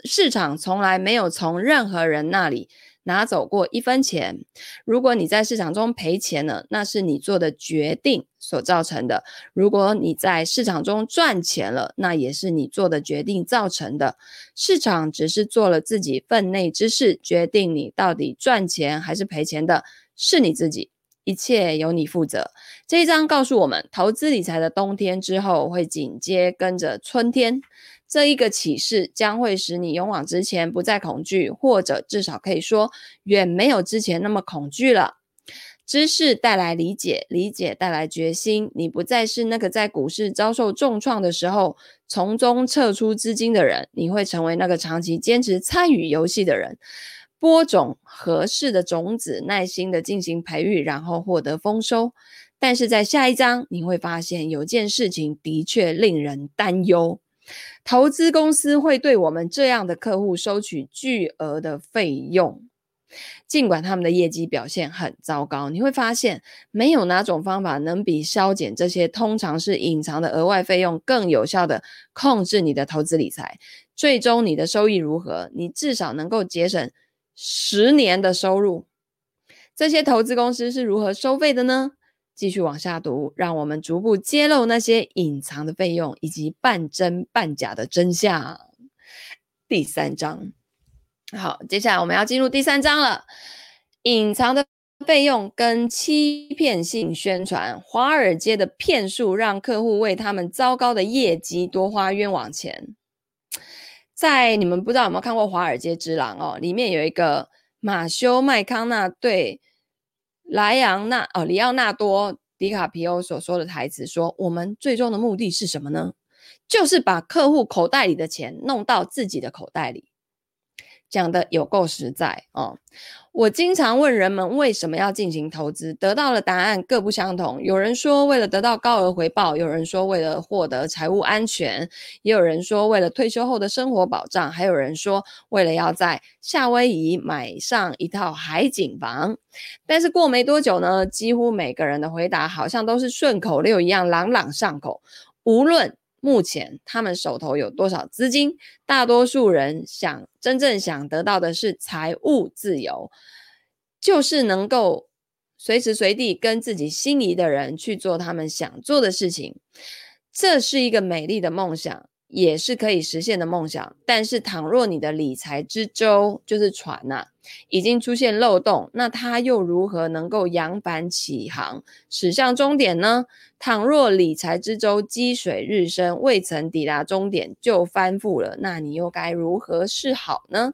市场从来没有从任何人那里拿走过一分钱。如果你在市场中赔钱了，那是你做的决定所造成的；如果你在市场中赚钱了，那也是你做的决定造成的。市场只是做了自己分内之事，决定你到底赚钱还是赔钱的是你自己。一切由你负责。这一章告诉我们，投资理财的冬天之后会紧接跟着春天。这一个启示将会使你勇往直前，不再恐惧，或者至少可以说，远没有之前那么恐惧了。知识带来理解，理解带来决心。你不再是那个在股市遭受重创的时候从中撤出资金的人，你会成为那个长期坚持参与游戏的人。播种合适的种子，耐心的进行培育，然后获得丰收。但是在下一章，你会发现有件事情的确令人担忧：投资公司会对我们这样的客户收取巨额的费用，尽管他们的业绩表现很糟糕。你会发现，没有哪种方法能比削减这些通常是隐藏的额外费用更有效地控制你的投资理财。最终，你的收益如何？你至少能够节省。十年的收入，这些投资公司是如何收费的呢？继续往下读，让我们逐步揭露那些隐藏的费用以及半真半假的真相。第三章，好，接下来我们要进入第三章了。隐藏的费用跟欺骗性宣传，华尔街的骗术让客户为他们糟糕的业绩多花冤枉钱。在你们不知道有没有看过《华尔街之狼》哦，里面有一个马修麦康纳对莱昂纳哦里奥纳多迪卡皮欧所说的台词说：“我们最终的目的是什么呢？就是把客户口袋里的钱弄到自己的口袋里。讲的有够实在哦！我经常问人们为什么要进行投资，得到的答案各不相同。有人说为了得到高额回报，有人说为了获得财务安全，也有人说为了退休后的生活保障，还有人说为了要在夏威夷买上一套海景房。但是过没多久呢，几乎每个人的回答好像都是顺口溜一样朗朗上口，无论。目前他们手头有多少资金？大多数人想真正想得到的是财务自由，就是能够随时随地跟自己心仪的人去做他们想做的事情。这是一个美丽的梦想，也是可以实现的梦想。但是，倘若你的理财之舟就是船呐、已经出现漏洞，那它又如何能够扬帆起航，驶向终点呢？倘若理财之舟积水日深，未曾抵达终点就翻覆了，那你又该如何是好呢？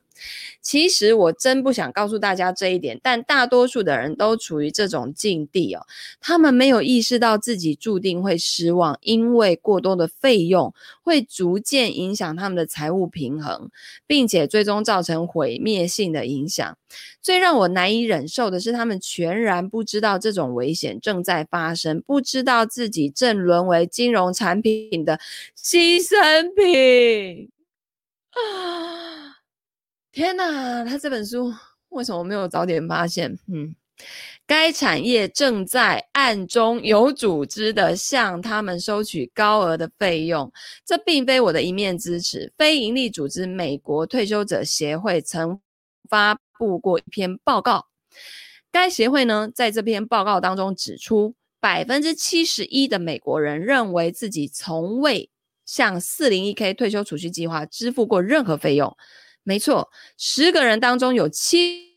其实我真不想告诉大家这一点，但大多数的人都处于这种境地哦。他们没有意识到自己注定会失望，因为过多的费用会逐渐影响他们的财务平衡，并且最终造成毁灭性的影响。最让我难以忍受的是，他们全然不知道这种危险正在发生，不知道自己正沦为金融产品的牺牲品。啊！天哪，他这本书为什么没有早点发现？嗯，该产业正在暗中有组织的向他们收取高额的费用。这并非我的一面之词。非营利组织美国退休者协会曾发布过一篇报告，该协会呢，在这篇报告当中指出，百分之七十一的美国人认为自己从未向四零一 K 退休储蓄计划支付过任何费用。没错，十个人当中有七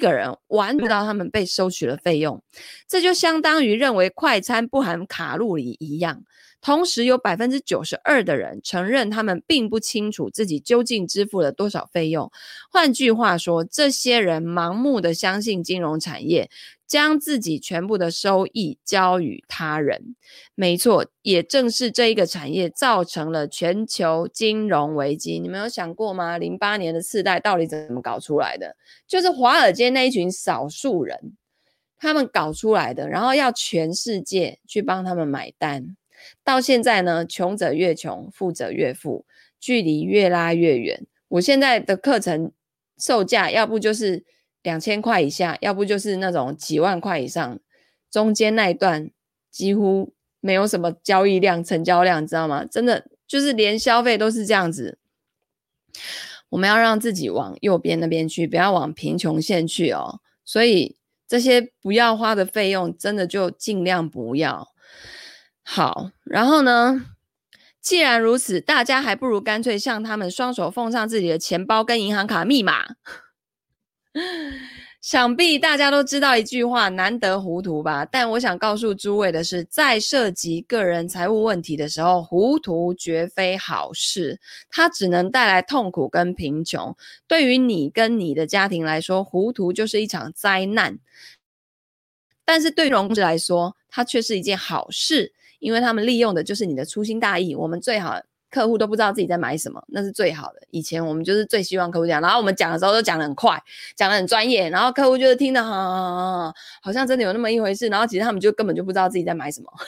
个人玩不到他们被收取了费用，这就相当于认为快餐不含卡路里一样。同时，有百分之九十二的人承认他们并不清楚自己究竟支付了多少费用。换句话说，这些人盲目的相信金融产业，将自己全部的收益交予他人。没错，也正是这一个产业造成了全球金融危机。你们有想过吗？零八年的次贷到底怎么搞出来的？就是华尔街那一群少数人，他们搞出来的，然后要全世界去帮他们买单。到现在呢，穷者越穷，富者越富，距离越拉越远。我现在的课程售价，要不就是两千块以下，要不就是那种几万块以上，中间那一段几乎没有什么交易量、成交量，知道吗？真的就是连消费都是这样子。我们要让自己往右边那边去，不要往贫穷线去哦。所以这些不要花的费用，真的就尽量不要。好，然后呢，既然如此，大家还不如干脆向他们双手奉上自己的钱包跟银行卡密码。想必大家都知道一句话：难得糊涂吧？但我想告诉诸位的是，在涉及个人财务问题的时候，糊涂绝非好事，它只能带来痛苦跟贫穷。对于你跟你的家庭来说，糊涂就是一场灾难。但是对融资来说，它却是一件好事。因为他们利用的就是你的粗心大意，我们最好客户都不知道自己在买什么，那是最好的。以前我们就是最希望客户讲，然后我们讲的时候都讲得很快，讲得很专业，然后客户就是听得好，好像真的有那么一回事，然后其实他们就根本就不知道自己在买什么。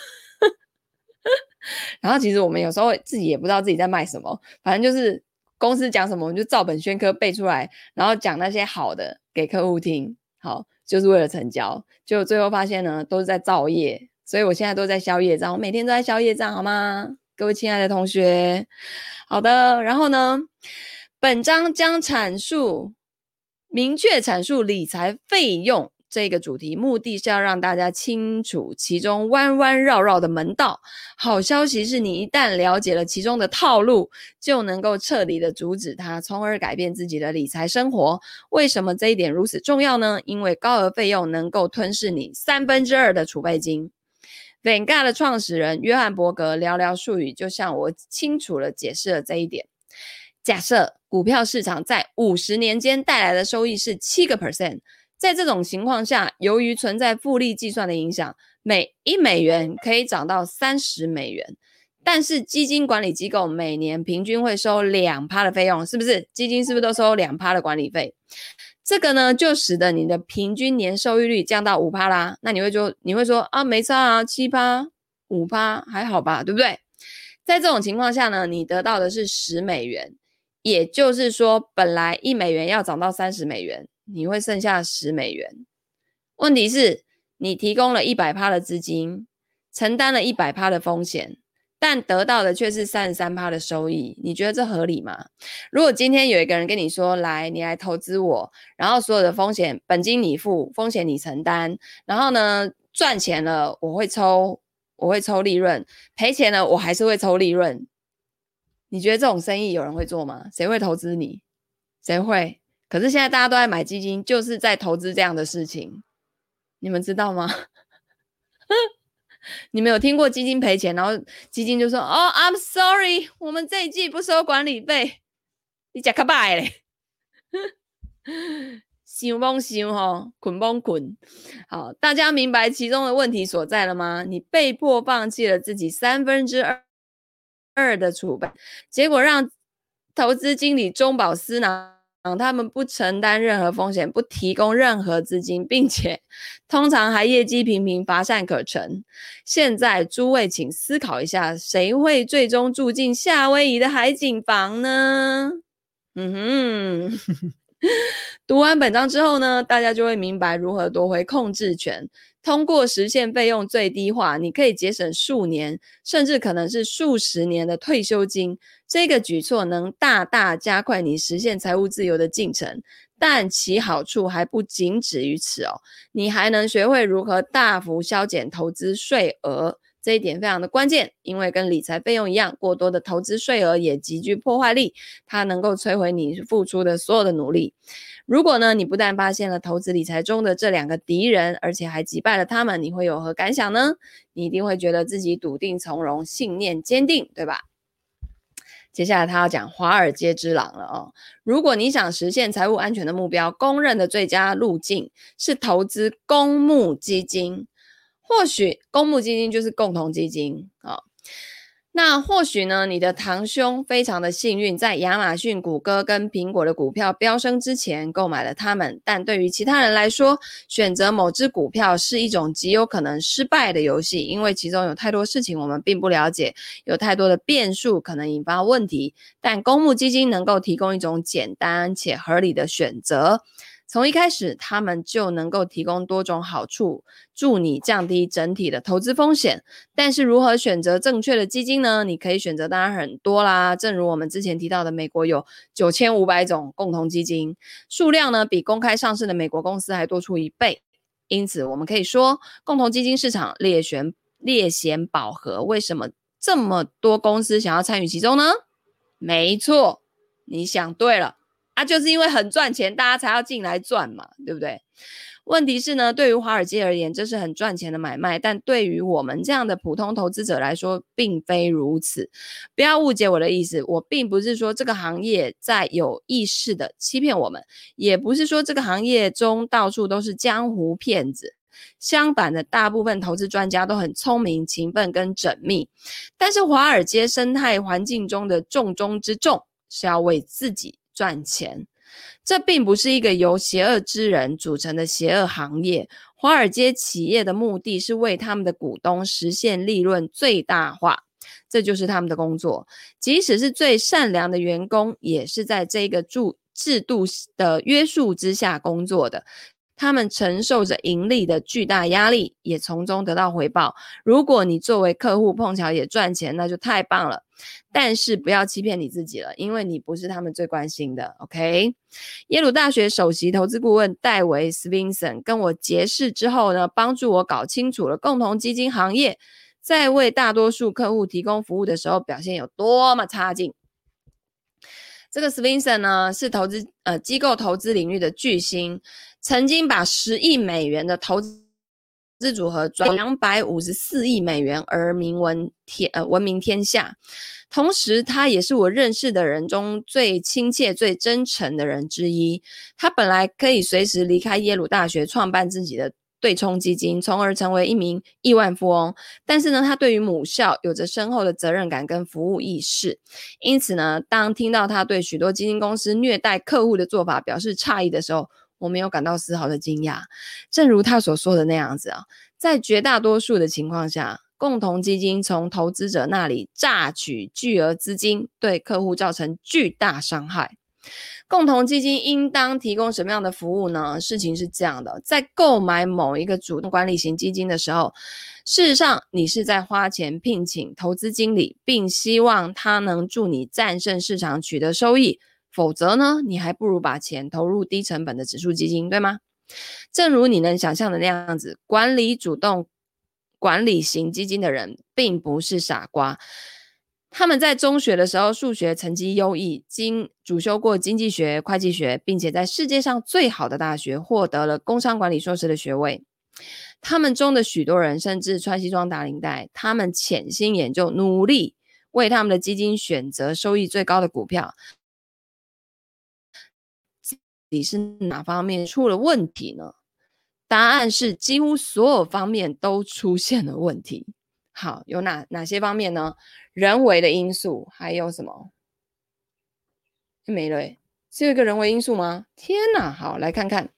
然后其实我们有时候自己也不知道自己在卖什么，反正就是公司讲什么，我们就照本宣科背出来，然后讲那些好的给客户听，好，就是为了成交，就最后发现呢，都是在造业。所以我现在都在消业障，我每天都在消业障，好吗？各位亲爱的同学，好的。然后呢，本章将阐述明确阐述理财费用这个主题，目的是要让大家清楚其中弯弯绕绕的门道。好消息是你一旦了解了其中的套路，就能够彻底的阻止它，从而改变自己的理财生活。为什么这一点如此重要呢？因为高额费用能够吞噬你三分之二的储备金。Vanguard 的创始人约翰伯格寥寥数语就向我清楚地解释了这一点。假设股票市场在五十年间带来的收益是七个 percent，在这种情况下，由于存在复利计算的影响，每一美元可以涨到三十美元。但是基金管理机构每年平均会收两趴的费用，是不是？基金是不是都收两趴的管理费？这个呢，就使得你的平均年收益率降到五趴啦。那你会说，你会说啊，没差啊，七趴、五趴还好吧，对不对？在这种情况下呢，你得到的是十美元，也就是说，本来一美元要涨到三十美元，你会剩下十美元。问题是，你提供了一百趴的资金，承担了一百趴的风险。但得到的却是三十三趴的收益，你觉得这合理吗？如果今天有一个人跟你说，来，你来投资我，然后所有的风险本金你付，风险你承担，然后呢，赚钱了我会抽，我会抽利润，赔钱了我还是会抽利润，你觉得这种生意有人会做吗？谁会投资你？谁会？可是现在大家都在买基金，就是在投资这样的事情，你们知道吗？你们有听过基金赔钱，然后基金就说：“哦，I'm sorry，我们这一季不收管理费。”你假卡拜嘞，想崩想吼，捆崩捆。好，大家明白其中的问题所在了吗？你被迫放弃了自己三分之二二的储备，结果让投资经理中饱私囊。嗯他们不承担任何风险，不提供任何资金，并且通常还业绩平平，乏善可陈。现在诸位请思考一下，谁会最终住进夏威夷的海景房呢？嗯哼，读完本章之后呢，大家就会明白如何夺回控制权。通过实现费用最低化，你可以节省数年，甚至可能是数十年的退休金。这个举措能大大加快你实现财务自由的进程，但其好处还不仅止于此哦。你还能学会如何大幅削减投资税额，这一点非常的关键，因为跟理财费用一样，过多的投资税额也极具破坏力，它能够摧毁你付出的所有的努力。如果呢，你不但发现了投资理财中的这两个敌人，而且还击败了他们，你会有何感想呢？你一定会觉得自己笃定从容，信念坚定，对吧？接下来他要讲华尔街之狼了哦。如果你想实现财务安全的目标，公认的最佳路径是投资公募基金，或许公募基金就是共同基金啊。那或许呢，你的堂兄非常的幸运，在亚马逊、谷歌跟苹果的股票飙升之前购买了它们。但对于其他人来说，选择某只股票是一种极有可能失败的游戏，因为其中有太多事情我们并不了解，有太多的变数可能引发问题。但公募基金能够提供一种简单且合理的选择。从一开始，他们就能够提供多种好处，助你降低整体的投资风险。但是，如何选择正确的基金呢？你可以选择当然很多啦。正如我们之前提到的，美国有九千五百种共同基金，数量呢比公开上市的美国公司还多出一倍。因此，我们可以说，共同基金市场猎选猎险饱和。为什么这么多公司想要参与其中呢？没错，你想对了。那、就是因为很赚钱，大家才要进来赚嘛，对不对？问题是呢，对于华尔街而言，这是很赚钱的买卖，但对于我们这样的普通投资者来说，并非如此。不要误解我的意思，我并不是说这个行业在有意识的欺骗我们，也不是说这个行业中到处都是江湖骗子。相反的，大部分投资专家都很聪明、勤奋跟缜密。但是，华尔街生态环境中的重中之重是要为自己。赚钱，这并不是一个由邪恶之人组成的邪恶行业。华尔街企业的目的是为他们的股东实现利润最大化，这就是他们的工作。即使是最善良的员工，也是在这个制制度的约束之下工作的。他们承受着盈利的巨大压力，也从中得到回报。如果你作为客户碰巧也赚钱，那就太棒了。但是不要欺骗你自己了，因为你不是他们最关心的。OK，耶鲁大学首席投资顾问戴维·斯宾森跟我结识之后呢，帮助我搞清楚了共同基金行业在为大多数客户提供服务的时候表现有多么差劲。这个斯宾森呢，是投资呃机构投资领域的巨星。曾经把十亿美元的投资组合转两百五十四亿美元而名闻天呃闻名天下，同时他也是我认识的人中最亲切、最真诚的人之一。他本来可以随时离开耶鲁大学，创办自己的对冲基金，从而成为一名亿万富翁。但是呢，他对于母校有着深厚的责任感跟服务意识，因此呢，当听到他对许多基金公司虐待客户的做法表示诧异的时候，我没有感到丝毫的惊讶。正如他所说的那样子啊，在绝大多数的情况下，共同基金从投资者那里榨取巨额资金，对客户造成巨大伤害。共同基金应当提供什么样的服务呢？事情是这样的，在购买某一个主动管理型基金的时候，事实上你是在花钱聘请投资经理，并希望他能助你战胜市场，取得收益。否则呢，你还不如把钱投入低成本的指数基金，对吗？正如你能想象的那样子，管理主动管理型基金的人并不是傻瓜。他们在中学的时候数学成绩优异，经主修过经济学、会计学，并且在世界上最好的大学获得了工商管理硕士的学位。他们中的许多人甚至穿西装打领带，他们潜心研究，努力为他们的基金选择收益最高的股票。你是哪方面出了问题呢？答案是几乎所有方面都出现了问题。好，有哪哪些方面呢？人为的因素还有什么？没了，是有一个人为因素吗？天哪！好，来看看，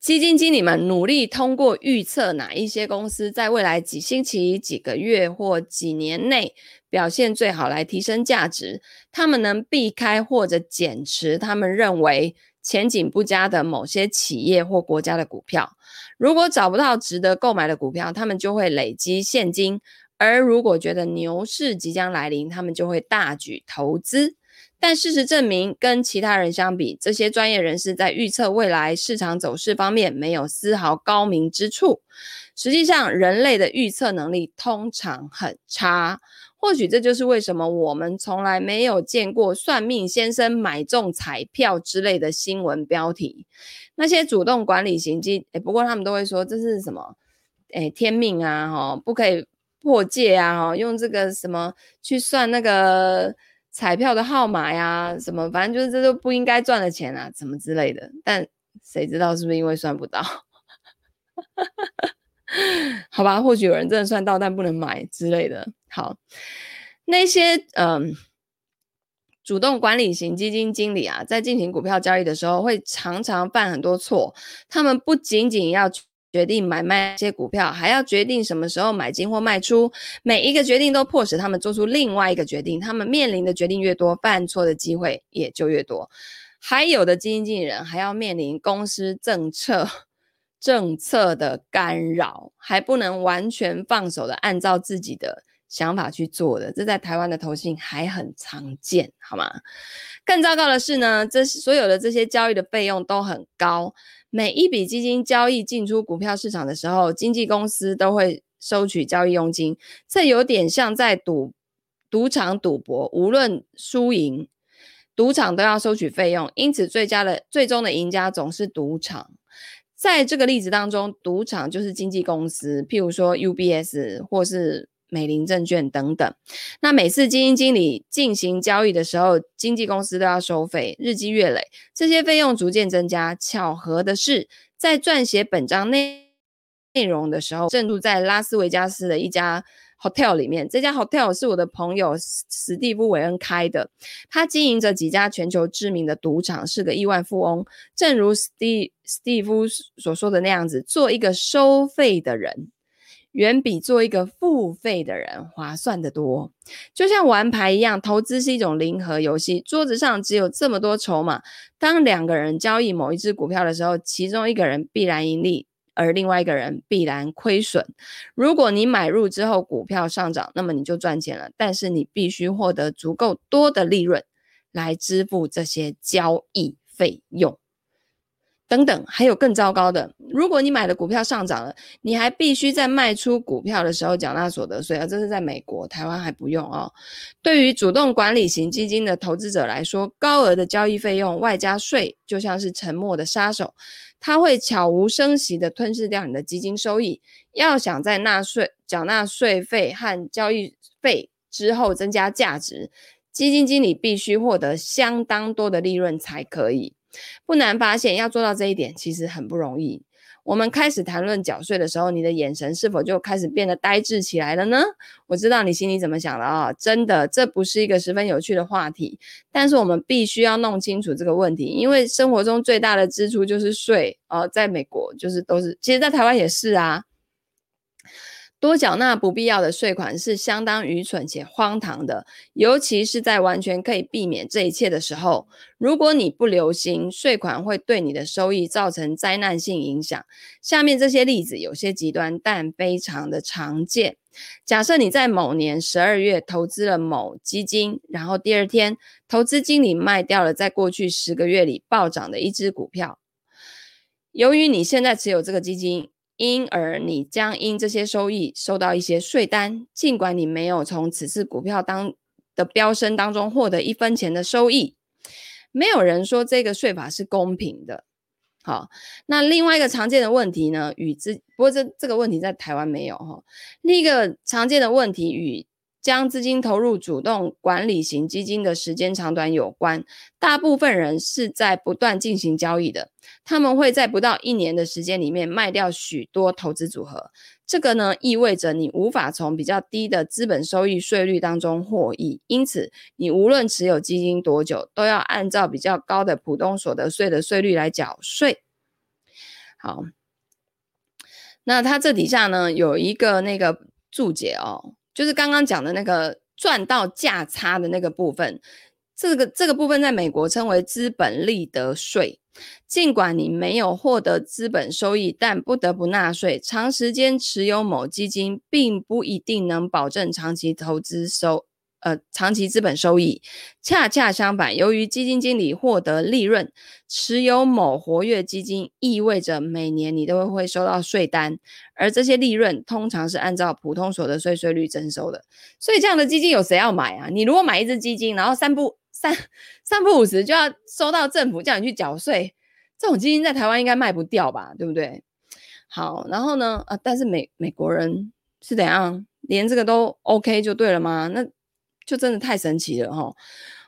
基金经理们努力通过预测哪一些公司在未来几星期、几个月或几年内表现最好，来提升价值。他们能避开或者减持他们认为前景不佳的某些企业或国家的股票。如果找不到值得购买的股票，他们就会累积现金。而如果觉得牛市即将来临，他们就会大举投资。但事实证明，跟其他人相比，这些专业人士在预测未来市场走势方面没有丝毫高明之处。实际上，人类的预测能力通常很差。或许这就是为什么我们从来没有见过“算命先生买中彩票”之类的新闻标题。那些主动管理型基，诶，不过他们都会说这是什么？诶，天命啊，哈，不可以。破戒啊，哈用这个什么去算那个彩票的号码呀，什么反正就是这都不应该赚的钱啊，什么之类的。但谁知道是不是因为算不到？好吧，或许有人真的算到，但不能买之类的。好，那些嗯，主动管理型基金经理啊，在进行股票交易的时候，会常常犯很多错。他们不仅仅要。决定买卖一些股票，还要决定什么时候买进或卖出。每一个决定都迫使他们做出另外一个决定。他们面临的决定越多，犯错的机会也就越多。还有的基金经理人还要面临公司政策政策的干扰，还不能完全放手的按照自己的想法去做的。这在台湾的投信还很常见，好吗？更糟糕的是呢，这所有的这些交易的费用都很高。每一笔基金交易进出股票市场的时候，经纪公司都会收取交易佣金。这有点像在赌赌场赌博，无论输赢，赌场都要收取费用。因此，最佳的最终的赢家总是赌场。在这个例子当中，赌场就是经纪公司，譬如说 UBS 或是。美林证券等等，那每次基金经理进行交易的时候，经纪公司都要收费，日积月累，这些费用逐渐增加。巧合的是，在撰写本章内内容的时候，正住在拉斯维加斯的一家 hotel 里面。这家 hotel 是我的朋友史蒂夫·韦恩开的，他经营着几家全球知名的赌场，是个亿万富翁。正如史蒂史蒂夫所说的那样子，做一个收费的人。远比做一个付费的人划算得多。就像玩牌一样，投资是一种零和游戏。桌子上只有这么多筹码，当两个人交易某一只股票的时候，其中一个人必然盈利，而另外一个人必然亏损。如果你买入之后股票上涨，那么你就赚钱了。但是你必须获得足够多的利润来支付这些交易费用。等等，还有更糟糕的。如果你买的股票上涨了，你还必须在卖出股票的时候缴纳所得税啊！这是在美国，台湾还不用哦。对于主动管理型基金的投资者来说，高额的交易费用外加税，就像是沉默的杀手，它会悄无声息地吞噬掉你的基金收益。要想在纳税、缴纳税费和交易费之后增加价值，基金经理必须获得相当多的利润才可以。不难发现，要做到这一点其实很不容易。我们开始谈论缴税的时候，你的眼神是否就开始变得呆滞起来了呢？我知道你心里怎么想了啊！真的，这不是一个十分有趣的话题，但是我们必须要弄清楚这个问题，因为生活中最大的支出就是税哦，在美国就是都是，其实，在台湾也是啊。多缴纳不必要的税款是相当愚蠢且荒唐的，尤其是在完全可以避免这一切的时候。如果你不留心，税款会对你的收益造成灾难性影响。下面这些例子有些极端，但非常的常见。假设你在某年十二月投资了某基金，然后第二天，投资经理卖掉了在过去十个月里暴涨的一只股票。由于你现在持有这个基金。因而，你将因这些收益收到一些税单，尽管你没有从此次股票当的飙升当中获得一分钱的收益。没有人说这个税法是公平的。好，那另外一个常见的问题呢，与之不过这这个问题在台湾没有哈。另一个常见的问题与将资金投入主动管理型基金的时间长短有关，大部分人是在不断进行交易的，他们会在不到一年的时间里面卖掉许多投资组合。这个呢，意味着你无法从比较低的资本收益税率当中获益，因此你无论持有基金多久，都要按照比较高的普通所得税的税率来缴税。好，那它这底下呢，有一个那个注解哦。就是刚刚讲的那个赚到价差的那个部分，这个这个部分在美国称为资本利得税。尽管你没有获得资本收益，但不得不纳税。长时间持有某基金，并不一定能保证长期投资收。呃，长期资本收益，恰恰相反，由于基金经理获得利润，持有某活跃基金意味着每年你都会收到税单，而这些利润通常是按照普通所得税税率征收的。所以这样的基金有谁要买啊？你如果买一只基金，然后三不三三不五时就要收到政府叫你去缴税，这种基金在台湾应该卖不掉吧？对不对？好，然后呢？啊，但是美美国人是怎样？连这个都 OK 就对了吗？那就真的太神奇了哈！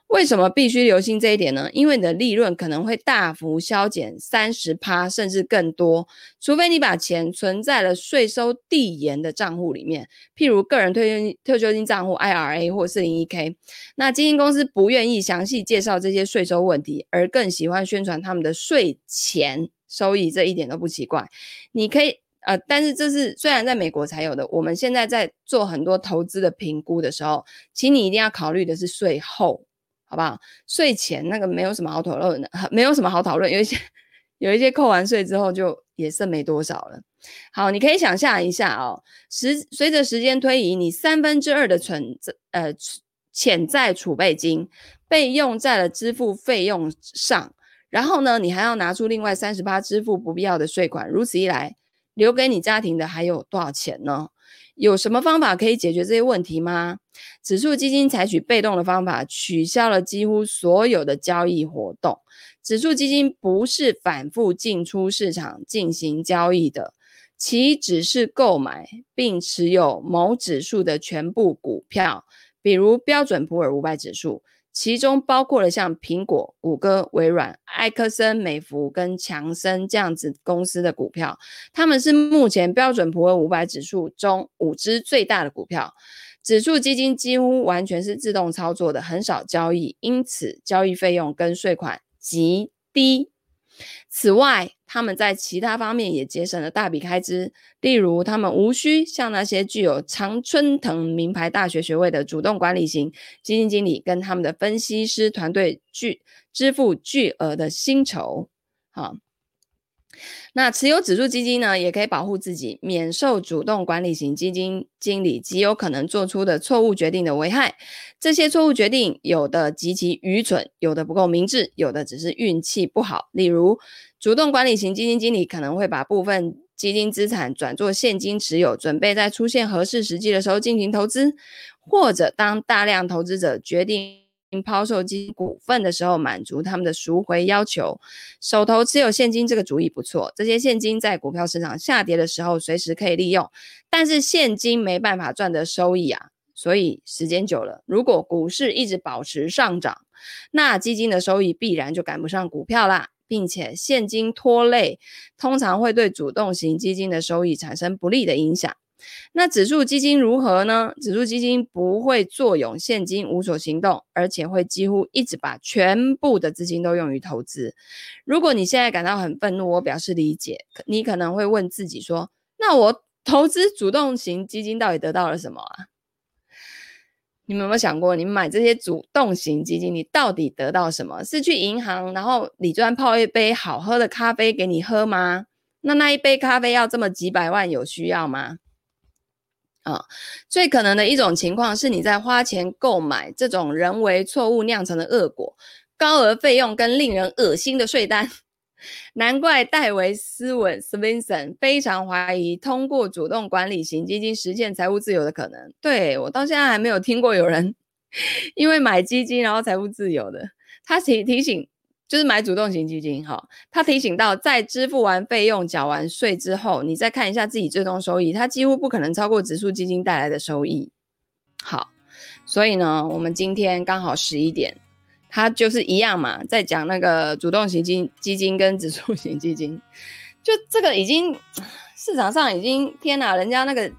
为什么必须留心这一点呢？因为你的利润可能会大幅削减三十趴，甚至更多，除非你把钱存在了税收递延的账户里面，譬如个人退休退休金账户 IRA 或四零一 K。那基金公司不愿意详细介绍这些税收问题，而更喜欢宣传他们的税前收益，这一点都不奇怪。你可以。呃，但是这是虽然在美国才有的，我们现在在做很多投资的评估的时候，请你一定要考虑的是税后，好不好？税前那个没有什么好讨论的，没有什么好讨论，有一些 有一些扣完税之后就也剩没多少了。好，你可以想象一下哦，时随着时间推移，你三分之二的存呃潜在储备金被用在了支付费用上，然后呢，你还要拿出另外三十八支付不必要的税款，如此一来。留给你家庭的还有多少钱呢？有什么方法可以解决这些问题吗？指数基金采取被动的方法，取消了几乎所有的交易活动。指数基金不是反复进出市场进行交易的，其只是购买并持有某指数的全部股票，比如标准普尔五百指数。其中包括了像苹果、谷歌、微软、埃克森美孚跟强生这样子公司的股票，他们是目前标准普尔五百指数中五只最大的股票。指数基金几乎完全是自动操作的，很少交易，因此交易费用跟税款极低。此外，他们在其他方面也节省了大笔开支，例如，他们无需向那些具有常春藤名牌大学学位的主动管理型基金经理跟他们的分析师团队巨支付巨额的薪酬。好，那持有指数基金呢，也可以保护自己免受主动管理型基金经理极有可能做出的错误决定的危害。这些错误决定有的极其愚蠢，有的不够明智，有的只是运气不好。例如，主动管理型基金经理可能会把部分基金资产转做现金持有，准备在出现合适时机的时候进行投资；或者当大量投资者决定抛售基金股份的时候，满足他们的赎回要求。手头持有现金这个主意不错，这些现金在股票市场下跌的时候随时可以利用。但是现金没办法赚得收益啊，所以时间久了，如果股市一直保持上涨，那基金的收益必然就赶不上股票啦。并且现金拖累，通常会对主动型基金的收益产生不利的影响。那指数基金如何呢？指数基金不会坐拥现金无所行动，而且会几乎一直把全部的资金都用于投资。如果你现在感到很愤怒，我表示理解。你可能会问自己说：“那我投资主动型基金到底得到了什么啊？”你们有没有想过，你买这些主动型基金，你到底得到什么？是去银行，然后理专泡一杯好喝的咖啡给你喝吗？那那一杯咖啡要这么几百万，有需要吗？啊、最可能的一种情况是你在花钱购买这种人为错误酿成的恶果，高额费用跟令人恶心的税单。难怪戴维斯文 （Swenson） 非常怀疑通过主动管理型基金实现财务自由的可能。对，我到现在还没有听过有人 因为买基金然后财务自由的。他提提醒。就是买主动型基金，哈，他提醒到，在支付完费用、缴完税之后，你再看一下自己最终收益，它几乎不可能超过指数基金带来的收益。好，所以呢，我们今天刚好十一点，它就是一样嘛，在讲那个主动型基基金跟指数型基金，就这个已经市场上已经天哪，人家那个。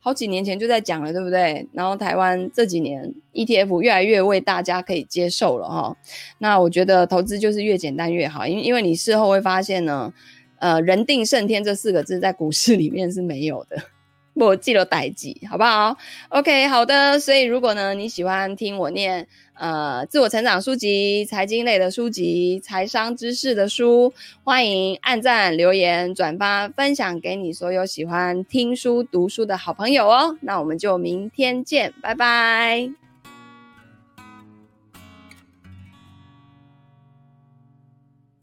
好几年前就在讲了，对不对？然后台湾这几年 ETF 越来越为大家可以接受了哈。那我觉得投资就是越简单越好，因为因为你事后会发现呢，呃，人定胜天这四个字在股市里面是没有的。我记了代记，好不好？OK，好的。所以如果呢你喜欢听我念呃自我成长书籍、财经类的书籍、财商知识的书，欢迎按赞、留言、转发、分享给你所有喜欢听书、读书的好朋友哦。那我们就明天见，拜拜。